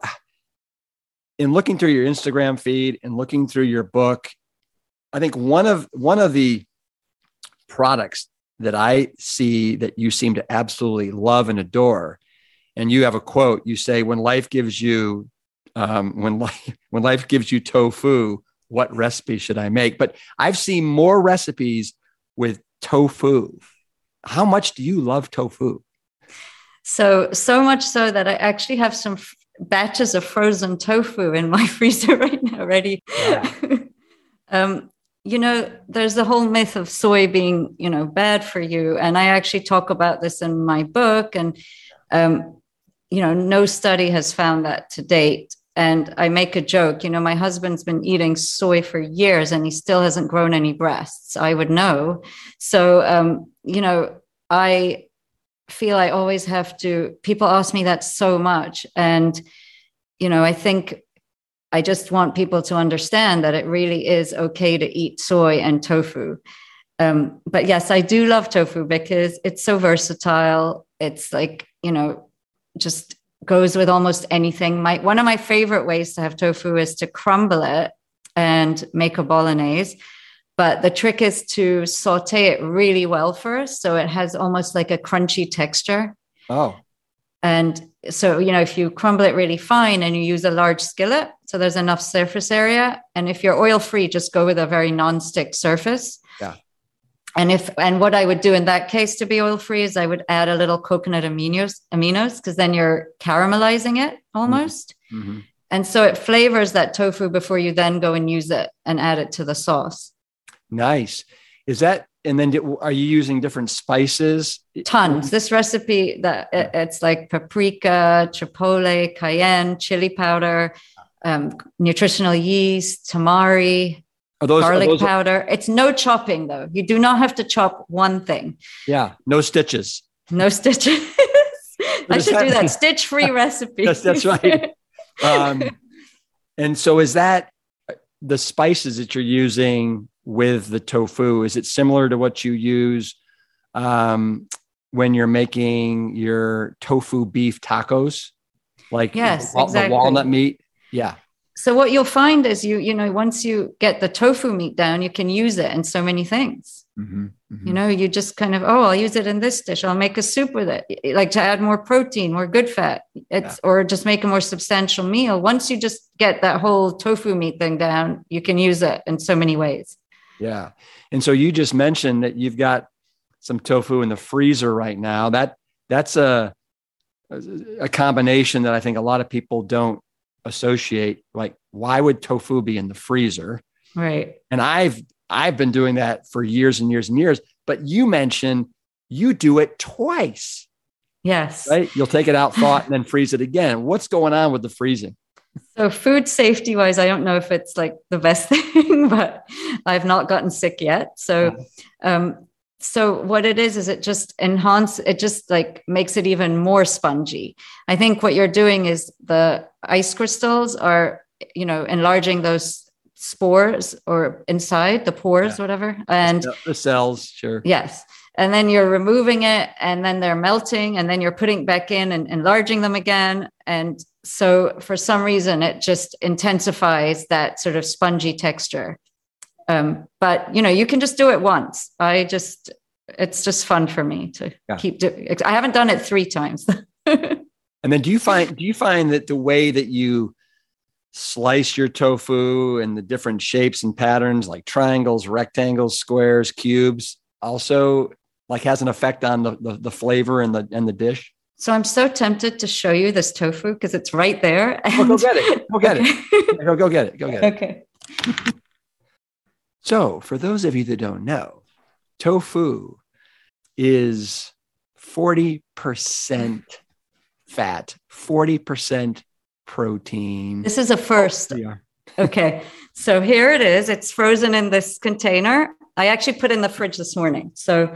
in looking through your Instagram feed and looking through your book, I think one of one of the products that I see that you seem to absolutely love and adore, and you have a quote. You say, "When life gives you, um, when life [laughs] when life gives you tofu, what recipe should I make? But I've seen more recipes with tofu. How much do you love tofu? So, so much so that I actually have some f- batches of frozen tofu in my [laughs] freezer right now, ready. Yeah. [laughs] um, you know, there's the whole myth of soy being, you know, bad for you. And I actually talk about this in my book. And, um, you know, no study has found that to date and I make a joke, you know, my husband's been eating soy for years and he still hasn't grown any breasts. I would know. So, um, you know, I feel I always have to, people ask me that so much. And, you know, I think I just want people to understand that it really is okay to eat soy and tofu. Um, but yes, I do love tofu because it's so versatile. It's like, you know, just goes with almost anything. My one of my favorite ways to have tofu is to crumble it and make a bolognese. But the trick is to saute it really well first, so it has almost like a crunchy texture. Oh. And so, you know, if you crumble it really fine and you use a large skillet, so there's enough surface area. And if you're oil free, just go with a very non-stick surface. Yeah and if and what I would do in that case to be oil free is I would add a little coconut aminos aminos because then you're caramelizing it almost. Mm-hmm. mm-hmm. And so it flavors that tofu before you then go and use it and add it to the sauce. Nice. Is that and then are you using different spices? Tons. This recipe that it's like paprika, chipotle, cayenne, chili powder, um, nutritional yeast, tamari, those, garlic those powder. It's no chopping though. You do not have to chop one thing. Yeah, no stitches. No stitches. [laughs] I should do that stitch free [laughs] recipe. yes, that's right. Um, and so, is that the spices that you're using with the tofu? Is it similar to what you use um, when you're making your tofu beef tacos? Like yes, the, exactly. the walnut meat? Yeah so what you'll find is you you know once you get the tofu meat down you can use it in so many things mm-hmm, mm-hmm. you know you just kind of oh i'll use it in this dish i'll make a soup with it like to add more protein more good fat it's yeah. or just make a more substantial meal once you just get that whole tofu meat thing down you can use it in so many ways yeah and so you just mentioned that you've got some tofu in the freezer right now that that's a a combination that i think a lot of people don't associate like why would tofu be in the freezer right and i've i've been doing that for years and years and years but you mentioned you do it twice. Yes. Right? You'll take it out, thaw it, and then freeze it again. What's going on with the freezing? So, food safety wise, I don't know if it's like the best [laughs] thing, but I've not gotten sick yet. So, um, so what it is is it just enhance it just like makes it even more spongy i think what you're doing is the ice crystals are you know enlarging those spores or inside the pores yeah. whatever and the cells sure yes and then you're removing it and then they're melting and then you're putting back in and enlarging them again and so for some reason it just intensifies that sort of spongy texture. Um, but you know you can just do it once. I just it's just fun for me to yeah. keep doing i haven't done it three times. [laughs] And then do you find do you find that the way that you slice your tofu and the different shapes and patterns like triangles rectangles squares cubes also like has an effect on the, the, the flavor and the and the dish so I'm so tempted to show you this tofu because it's right there. Oh, and... Well, go get it. Go get it. Go, go get it. Go get it. Okay. so, for those of you that don't know, tofu is 40% fat, 40% protein. This is a first. Oh, okay. So here it is. It's frozen in this container. I actually put in the fridge this morning. So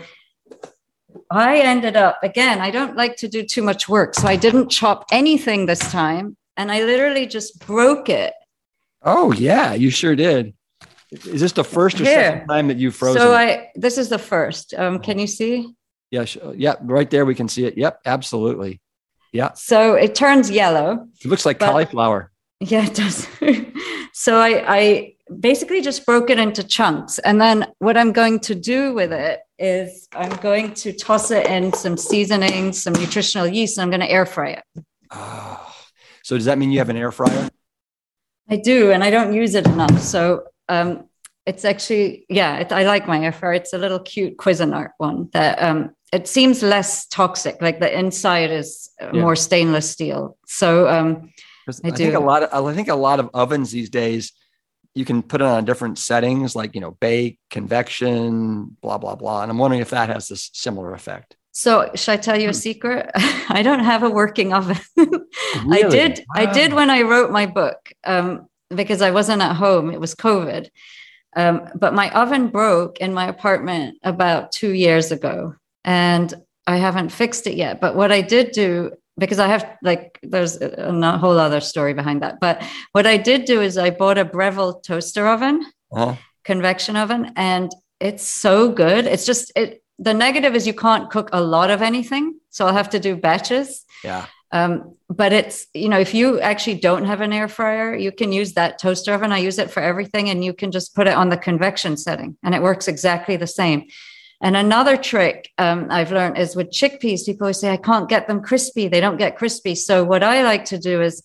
I ended up, again, I don't like to do too much work. So I didn't chop anything this time. And I literally just broke it. Oh, yeah, you sure did. Is this the first or Here. second time that you've frozen? So I, this is the first. Um, can you see? Yeah, yeah, right there we can see it. Yep, absolutely. Yeah. So it turns yellow. It looks like but, cauliflower. Yeah, it does. [laughs] so I, I basically just broke it into chunks. And then what I'm going to do with it is I'm going to toss it in some seasoning, some nutritional yeast, and I'm going to air fry it. Oh, so does that mean you have an air fryer? I do, and I don't use it enough. So um, it's actually, yeah, it, I like my air fryer. It's a little cute Cuisinart one that um, it seems less toxic. Like the inside is yeah. more stainless steel. So um, I, I think a lot of I think a lot of ovens these days you can put it on different settings like you know bake convection blah blah blah. And i'm wondering if that has this similar effect. So should i tell you a hmm. secret? [laughs] I don't have a working oven. [laughs] Really? i did wow. i did when i wrote my book um, because i wasn't at home. It was covid. Um, but my oven broke in my apartment about two years ago and i haven't fixed it yet. But what i did do because I have like there's a, whole other story behind that. But what I did do is I bought a Breville toaster oven, uh-huh. convection oven, and it's so good. It's just it. The negative is you can't cook a lot of anything, so I'll have to do batches. Yeah. Um, but it's you know if you actually don't have an air fryer, you can use that toaster oven. I use it for everything, and you can just put it on the convection setting, and it works exactly the same. And another trick um, I've learned is with chickpeas, people always say, I can't get them crispy. They don't get crispy. So, what I like to do is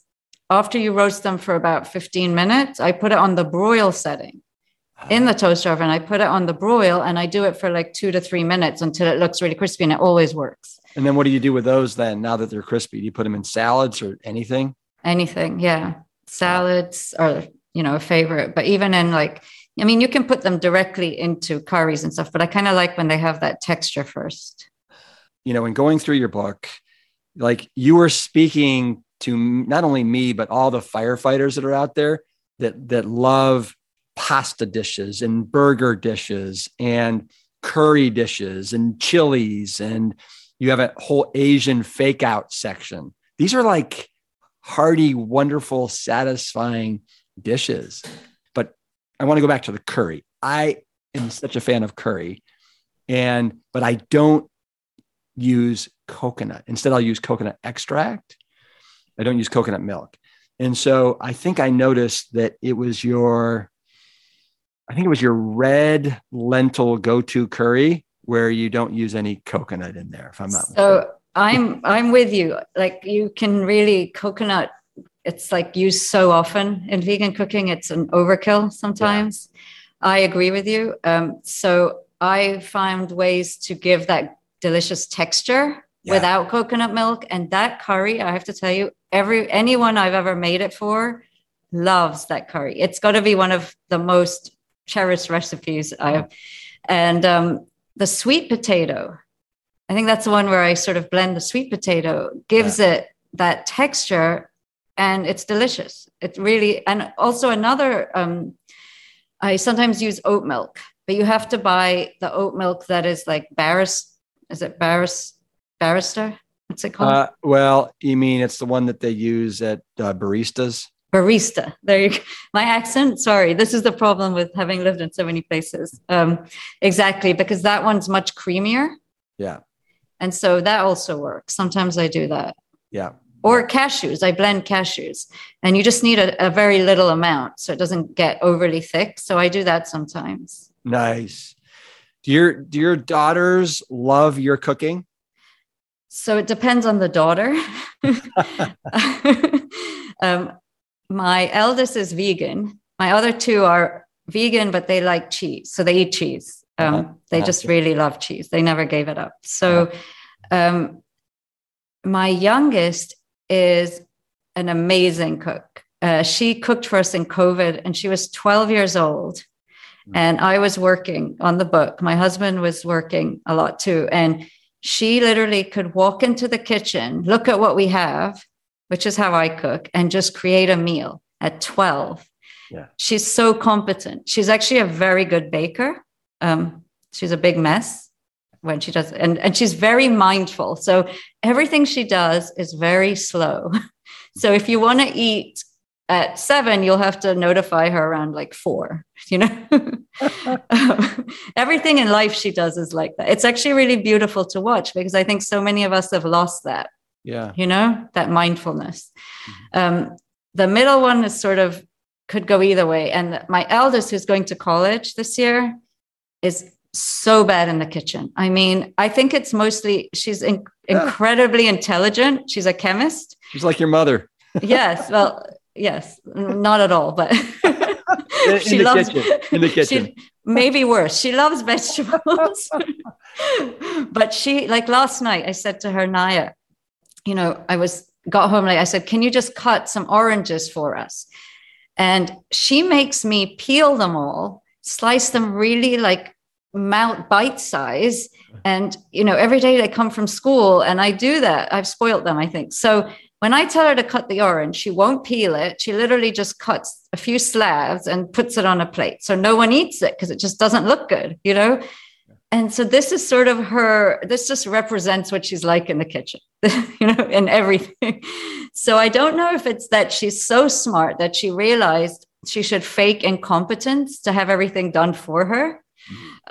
after you roast them for about 15 minutes, I put it on the broil setting in the toaster oven. I put it on the broil and I do it for like two to three minutes until it looks really crispy and it always works. And then what do you do with those then now that they're crispy? Do you put them in salads or anything? Anything, yeah. Salads are, you know, a favorite. But even in like I mean, you can put them directly into curries and stuff, but I kind of like when they have that texture first. You know, in going through your book, like you were speaking to not only me, but all the firefighters that are out there that that love pasta dishes and burger dishes and curry dishes and chilies and you have a whole Asian fake out section. These are like hearty, wonderful, satisfying dishes. I want to go back to the curry. I am such a fan of curry, and but I don't use coconut. Instead, I'll use coconut extract. I don't use coconut milk. And so I think I noticed that it was your, I think it was your red lentil go-to curry where you don't use any coconut in there. If I'm not. So mistaken. I'm I'm with you. Like you can really coconut it's like used so often in vegan cooking it's an overkill sometimes yeah. i agree with you um, so i found ways to give that delicious texture yeah. without coconut milk and that curry i have to tell you every anyone i've ever made it for loves that curry it's got to be one of the most cherished recipes i have and um, the sweet potato, I think that's the one where I sort of blend the sweet potato, gives yeah. it that texture and it's delicious. It really, and also another, um, I sometimes use oat milk, but you have to buy the oat milk that is like Barris, is it Barris, Barrister? What's it called? Uh, well, you mean it's the one that they use at uh, baristas? barista. There you go. [laughs] My accent, sorry. This is the problem with having lived in so many places. Um, exactly, because that one's much creamier. Yeah. And so that also works. Sometimes I do that. Yeah. Or cashews. I blend cashews. And you just need a, a very little amount so it doesn't get overly thick. So I do that sometimes. Nice. Do your do your daughters love your cooking? So it depends on the daughter. [laughs] um, my eldest is vegan. My other two are vegan, but they like cheese. So they eat cheese. Um, uh-huh. They just really love cheese. They never gave it up. So uh-huh. um, my youngest is an amazing cook. Uh, she cooked for us in COVID and she was 12 years old. Mm. And I was working on the book. My husband was working a lot too. And she literally could walk into the kitchen, look at what we have, which is how I cook, and just create a meal at 12. Yeah. She's so competent. She's actually a very good baker. Um, she's a big mess when she does, and, and she's very mindful. So everything she does is very slow. [laughs] so if you want to eat at seven, you'll have to notify her around like four, [laughs] you know? [laughs] um, everything in life she does is like that. It's actually really beautiful to watch because I think so many of us have lost that yeah you know that mindfulness mm-hmm. um, the middle one is sort of could go either way and my eldest who's going to college this year is so bad in the kitchen i mean i think it's mostly she's in, ah. incredibly intelligent she's a chemist she's like your mother [laughs] yes well yes not at all but in, [laughs] she in loves kitchen. in the [laughs] kitchen she, maybe worse she loves vegetables but she like last night i said to her naya you know, I was got home late. I said, Can you just cut some oranges for us? And she makes me peel them all, slice them really like mount bite size. And, you know, every day they come from school and I do that. I've spoiled them, I think. So when I tell her to cut the orange, she won't peel it. She literally just cuts a few slabs and puts it on a plate. So no one eats it because it just doesn't look good, you know? and so this is sort of her this just represents what she's like in the kitchen [laughs] you know in everything so i don't know if it's that she's so smart that she realized she should fake incompetence to have everything done for her.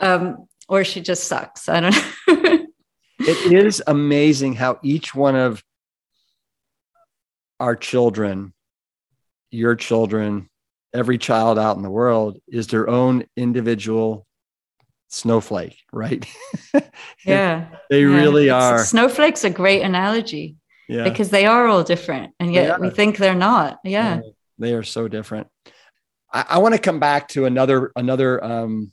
Um, or she just sucks i don't know [laughs] it is amazing how each one of our children your children every child out in the world is their own individual snowflake, right? [laughs] Yeah. they yeah. really are. Snowflake's a great analogy. Yeah. Because they are all different and yet we think they're not. Yeah. yeah. They are so different. I, I want to come back to another another um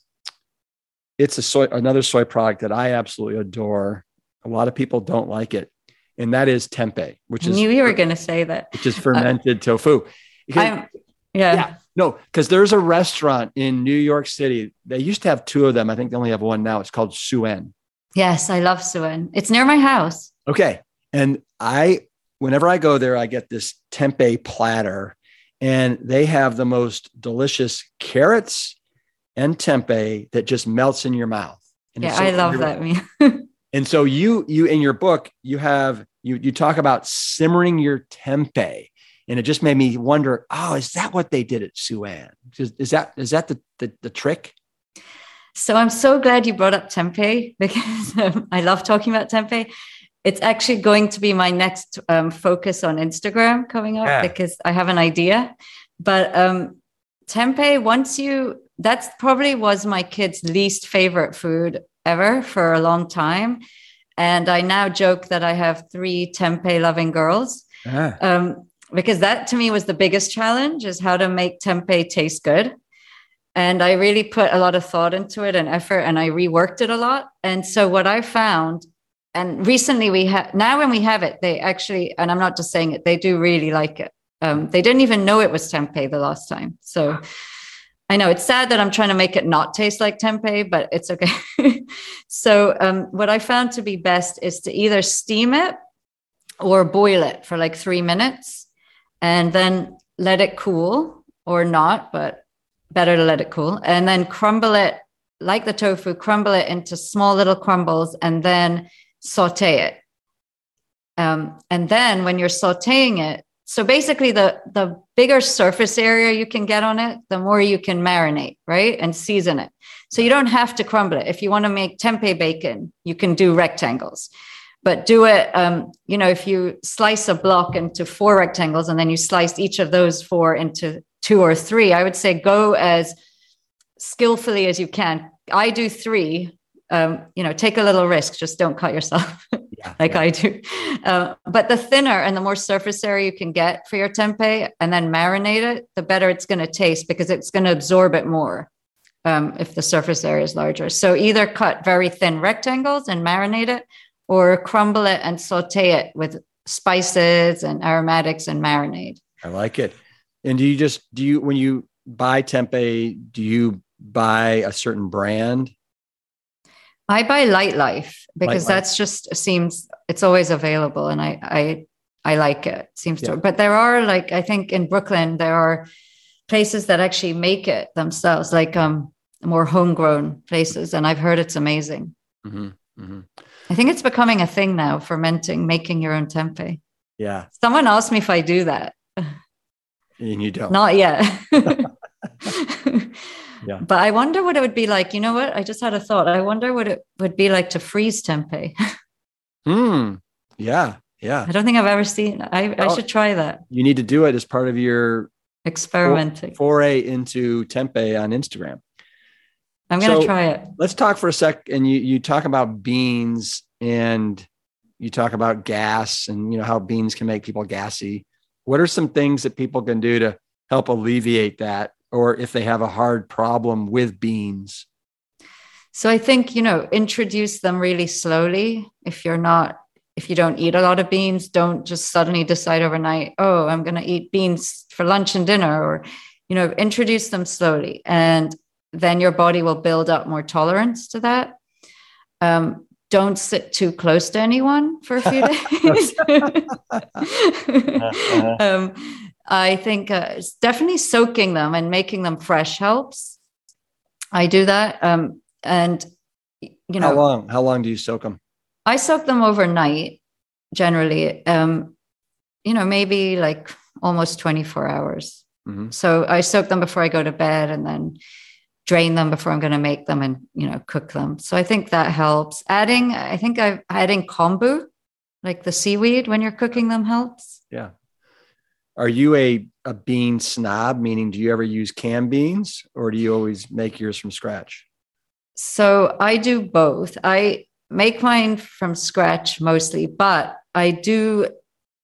it's a soy another soy product that I absolutely adore. A lot of people don't like it. And that is tempeh, which I is knew you were going to say that. Which is fermented uh, tofu. Yeah. yeah. No, because there's a restaurant in New York City. They used to have two of them. I think they only have one now. It's called Souen. Yes, I love Souen. It's near my house. Okay. And I, whenever I go there, I get this tempeh platter, and they have the most delicious carrots and tempeh that just melts in your mouth. And yeah, so I love that meal. [laughs] and so you, you in your book, you have you you talk about simmering your tempeh and it just made me wonder oh is that what they did at Souen is, is that is that the, the, the trick so i'm so glad you brought up tempeh [laughs] because um, i love talking about tempeh it's actually going to be my next um, focus on instagram coming up yeah. because i have an idea but um, tempeh once you that's probably was my kid's least favorite food ever for a long time. And i now joke that i have three tempeh loving girls. Yeah. um, because that to me was the biggest challenge is how to make tempeh taste good. And i really put a lot of thought into it and effort and i reworked it a lot. And so what i found and recently we have now when we have it they actually and i'm not just saying it they do really like it. Um, they didn't even know it was tempeh the last time. So I know it's sad that I'm trying to make it not taste like tempeh, but it's okay. [laughs] so, um, what I found to be best is to either steam it or boil it for like three minutes and then let it cool or not, but better to let it cool. And then crumble it like the tofu, crumble it into small little crumbles and then saute it. Um, and then when you're sauteing it, so basically the the bigger surface area you can get on it, the more you can marinate, right? And season it. So you don't have to crumble it. If you want to make tempeh bacon, you can do rectangles. But do it, um, you know, if you slice a block into four rectangles and then you slice each of those four into two or three, I would say go as skillfully as you can. I do three. Um, you know, take a little risk. Just don't cut yourself [laughs] yeah, like yeah. I do. Uh, but the thinner and the more surface area you can get for your tempeh and then marinate it, the better it's going to taste because it's going to absorb it more um, if the surface area is larger. So either cut very thin rectangles and marinate it or crumble it and saute it with spices and aromatics and marinade. I like it. And do you just, do you, when you buy tempeh, do you buy a certain brand? I buy Lightlife because that's just seems it's always available, and I I I like it. Seems yeah. to, but there are like I think in Brooklyn there are places that actually make it themselves, like um more homegrown places, and I've heard it's amazing. Mm-hmm. Mm-hmm. I think it's becoming a thing now, fermenting, making your own tempeh. Yeah. Someone asked me if I do that. And you don't. Not yet. [laughs] [laughs] Yeah. But I wonder what it would be like. You know what? I just had a thought. I wonder what it would be like to freeze tempeh. [laughs] Hmm. Yeah. Yeah. I don't think I've ever seen. I, well, I should try that. You need to do it as part of your experimenting foray into tempeh on Instagram. I'm going to so, try it. Let's talk for a sec. And you you talk about beans and you talk about gas and you know how beans can make people gassy. What are some things that people can do to help alleviate that or if they have a hard problem with beans? So I think, you know, introduce them really slowly. If you're not, if you don't eat a lot of beans, don't just suddenly decide overnight, oh, I'm going to eat beans for lunch and dinner, or, you know, introduce them slowly. And then your body will build up more tolerance to that. Um, don't sit too close to anyone for a few [laughs] days. [laughs] [laughs] um, I think uh, definitely soaking them and making them fresh helps. I do that. Um, and, you know, how long, how long do you soak them? I soak them overnight generally. Um, you know, maybe like almost 24 hours. Mm-hmm. So I soak them before I go to bed and then drain them before I'm going to make them and, you know, cook them. So I think that helps. Adding, I think I've adding kombu, like the seaweed when you're cooking them helps. Yeah. Are you a, a bean snob, meaning do you ever use canned beans or do you always make yours from scratch? So I do both. I make mine from scratch mostly, but I do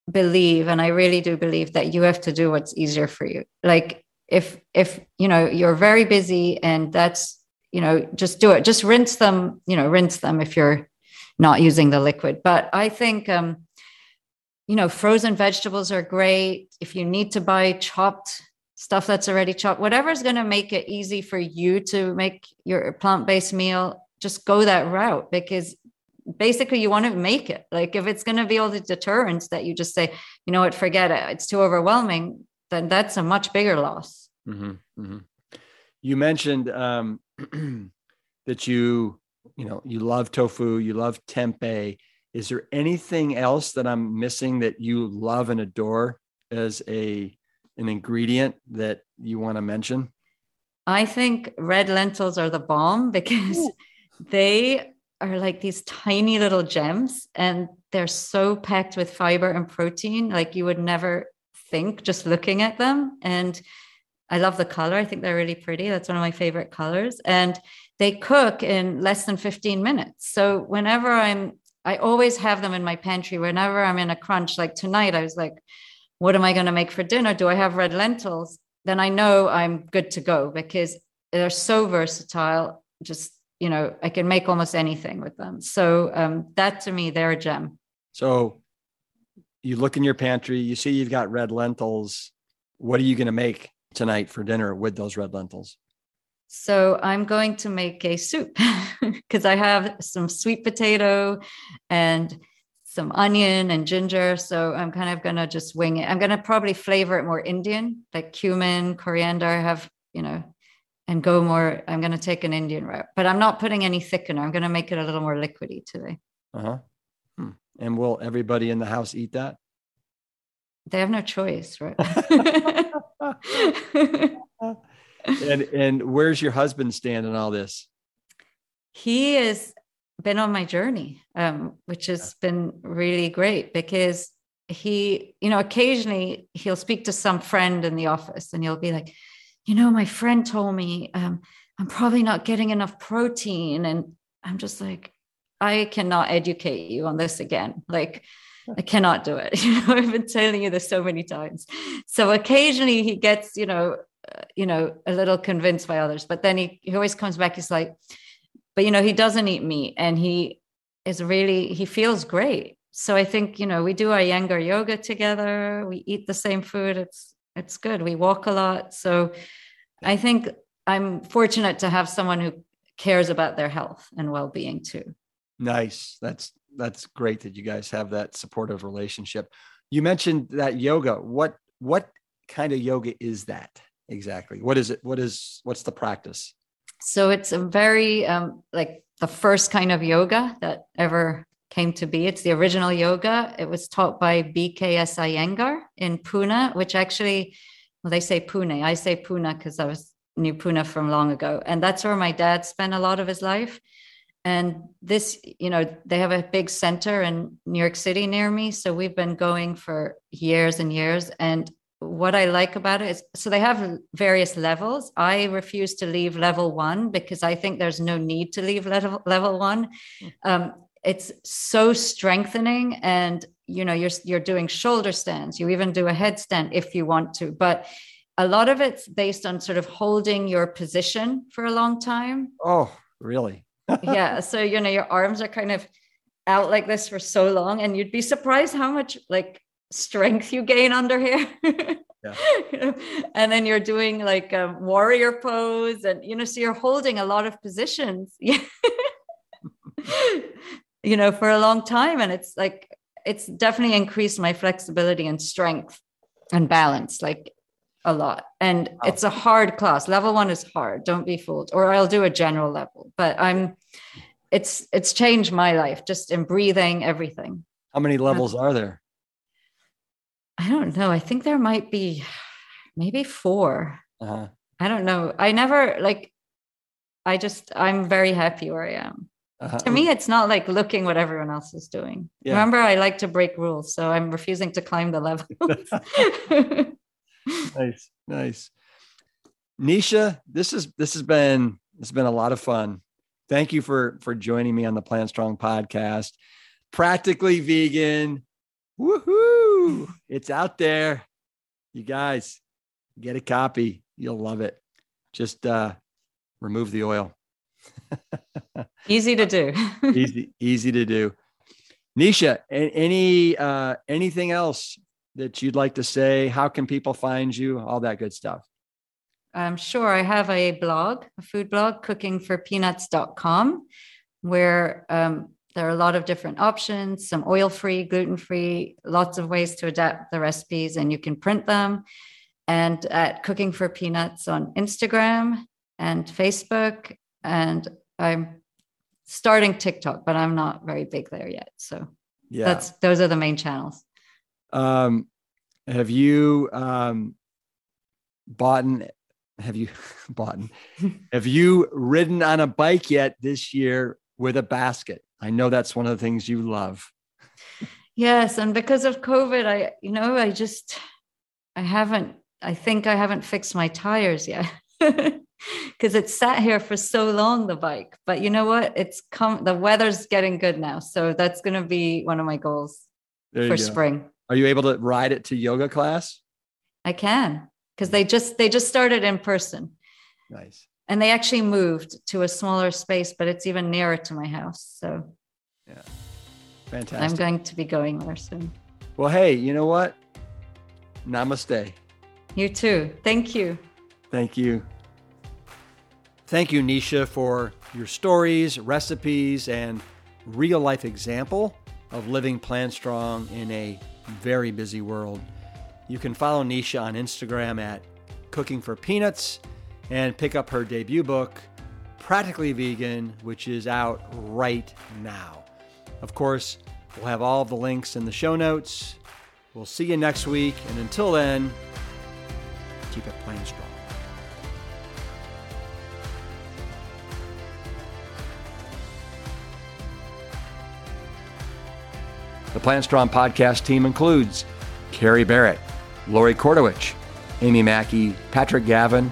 believe and I really do believe that you have to do what's easier for you. Like if if you know you're very busy and that's you know just do it. Just rinse them, you know, rinse them if you're not using the liquid. But I think um you know, frozen vegetables are great. If you need to buy chopped stuff that's already chopped, whatever is going to make it easy for you to make your plant based meal, just go that route because basically you want to make it. Like if it's going to be all the deterrents that you just say, you know what, forget it, it's too overwhelming, then that's a much bigger loss. Mm-hmm, mm-hmm. You mentioned um, [clears throat] that you, you know, you love tofu, you love tempeh is there anything else that I'm missing that you love and adore as a an ingredient that you want to mention? I think red lentils are the bomb [laughs] because Ooh. they are like these tiny little gems and they're so packed with fiber and protein like you would never think just looking at them and I love the color. I think they're really pretty. That's one of my favorite colors. And they cook in less than 15 minutes. So whenever I'm I always have them in my pantry whenever I'm in a crunch. Like tonight, I was like, what am I going to make for dinner? Do I have red lentils? Then I know I'm good to go because they're so versatile. Just, you know, I can make almost anything with them. So um, that to me, they're a gem. So you look in your pantry, you see you've got red lentils. What are you going to make tonight for dinner with those red lentils? So I'm going to make a soup [laughs] because I have some sweet potato and some onion and ginger. So I'm kind of going to just wing it. I'm going to probably flavor it more Indian, like cumin, coriander, have, you know, and go more. I'm going to take an Indian route, but I'm not putting any thickener. I'm going to make it a little more liquidy today. Uh huh. Hmm. And will everybody in the house eat that? They have no choice, right? [laughs] [laughs] and and where's your husband stand in all this? He has been on my journey, um, which has been really great because he, you know, occasionally he'll speak to some friend in the office and he'll be like, you know, my friend told me um, I'm probably not getting enough protein. And I'm just like, I cannot educate you on this again. Like, I [laughs] cannot do it. [laughs] You know, I've been telling you this so many times. So occasionally he gets, you know, you know, a little convinced by others, but then he, he always comes back. He's like, but you know, he doesn't eat meat and he is really, he feels great. So I think, you know, we do Iyengar yoga together. We eat the same food. It's, it's good. We walk a lot. So I think I'm fortunate to have someone who cares about their health and well-being too. Nice. That's that's great that you guys have that supportive relationship. You mentioned that yoga. What what kind of yoga is that exactly? What is it? What is what's the practice? So it's a very um, like the first kind of yoga that ever came to be. It's the original yoga. It was taught by BKS Iyengar in Pune, which actually, well, they say Pune. I say Poona because I was knew Poona from long ago, and that's where my dad spent a lot of his life. And this, you know, they have a big center in New York City near me. So we've been going for years and years. And what I like about it is so they have various levels. I refuse to leave level one because I think there's no need to leave level, level one. Um, it's so strengthening and you know you're you're doing shoulder stands you even do a headstand if you want to but a lot of it's based on sort of holding your position for a long time oh really [laughs] yeah. So, you know, your arms are kind of out like this for so long, and you'd be surprised how much like strength you gain under here. yeah. [laughs] And then you're doing like a warrior pose, and you know, so you're holding a lot of positions. [laughs] you know, for a long time. And it's like, it's definitely increased my flexibility and strength and balance. Like a lot and wow. it's a hard class level one is hard don't be fooled or i'll do a general level but i'm it's it's changed my life just in breathing everything how many levels are there i don't know i think there might be maybe 4 uh-huh. i don't know i never like i just i'm very happy where i am uh-huh. To me, it's not like looking what everyone else is doing. Yeah. Remember, I like to break rules, so I'm refusing to climb the levels. [laughs] nice, nice. Nisha, this is this has been this has been a lot of fun. Thank you for for joining me on the Plant Strong podcast. Practically vegan. Woohoo! It's out there. You guys get a copy. You'll love it. Just uh remove the oil. [laughs] easy to do. [laughs] easy, easy to do. Nisha, any uh anything else that you'd like to say? How can people find you? All that good stuff. Um, sure. I have a blog, a food blog, cookingforpeanuts.com, where um, there are a lot of different options, some oil free, gluten free, lots of ways to adapt the recipes, and you can print them. And at Cooking for Peanuts on Instagram and Facebook. And I'm starting TikTok, but I'm not very big there yet. So yeah. that's those are the main channels. Um, have you um, bought? Have you [laughs] bought? [laughs] have you ridden on a bike yet this year with a basket? I know that's one of the things you love. Yes, and because of COVID, I you know I just I haven't. I think I haven't fixed my tires yet. [laughs] because it's sat here for so long the bike but you know what it's come the weather's getting good now so that's going to be one of my goals for spring are you able to ride it to yoga class? I can because they just they just started in person. Nice. And they actually moved to a smaller space, but it's even nearer to my house. So yeah. Fantastic. I'm going to be going there soon. Well, hey, you know what? Namaste. You too. Thank you. Thank you. Thank you, Nisha, for your stories, recipes, and real life example of living Plant Strong in a very busy world. You can follow Nisha on Instagram at Cooking for Peanuts and pick up her debut book, Practically Vegan, which is out right now. Of course, we'll have all the links in the show notes. We'll see you next week, and until then, keep it plant strong. The Plant Strong podcast team includes Carrie Barrett, Lori Kordowich, Amy Mackey, Patrick Gavin,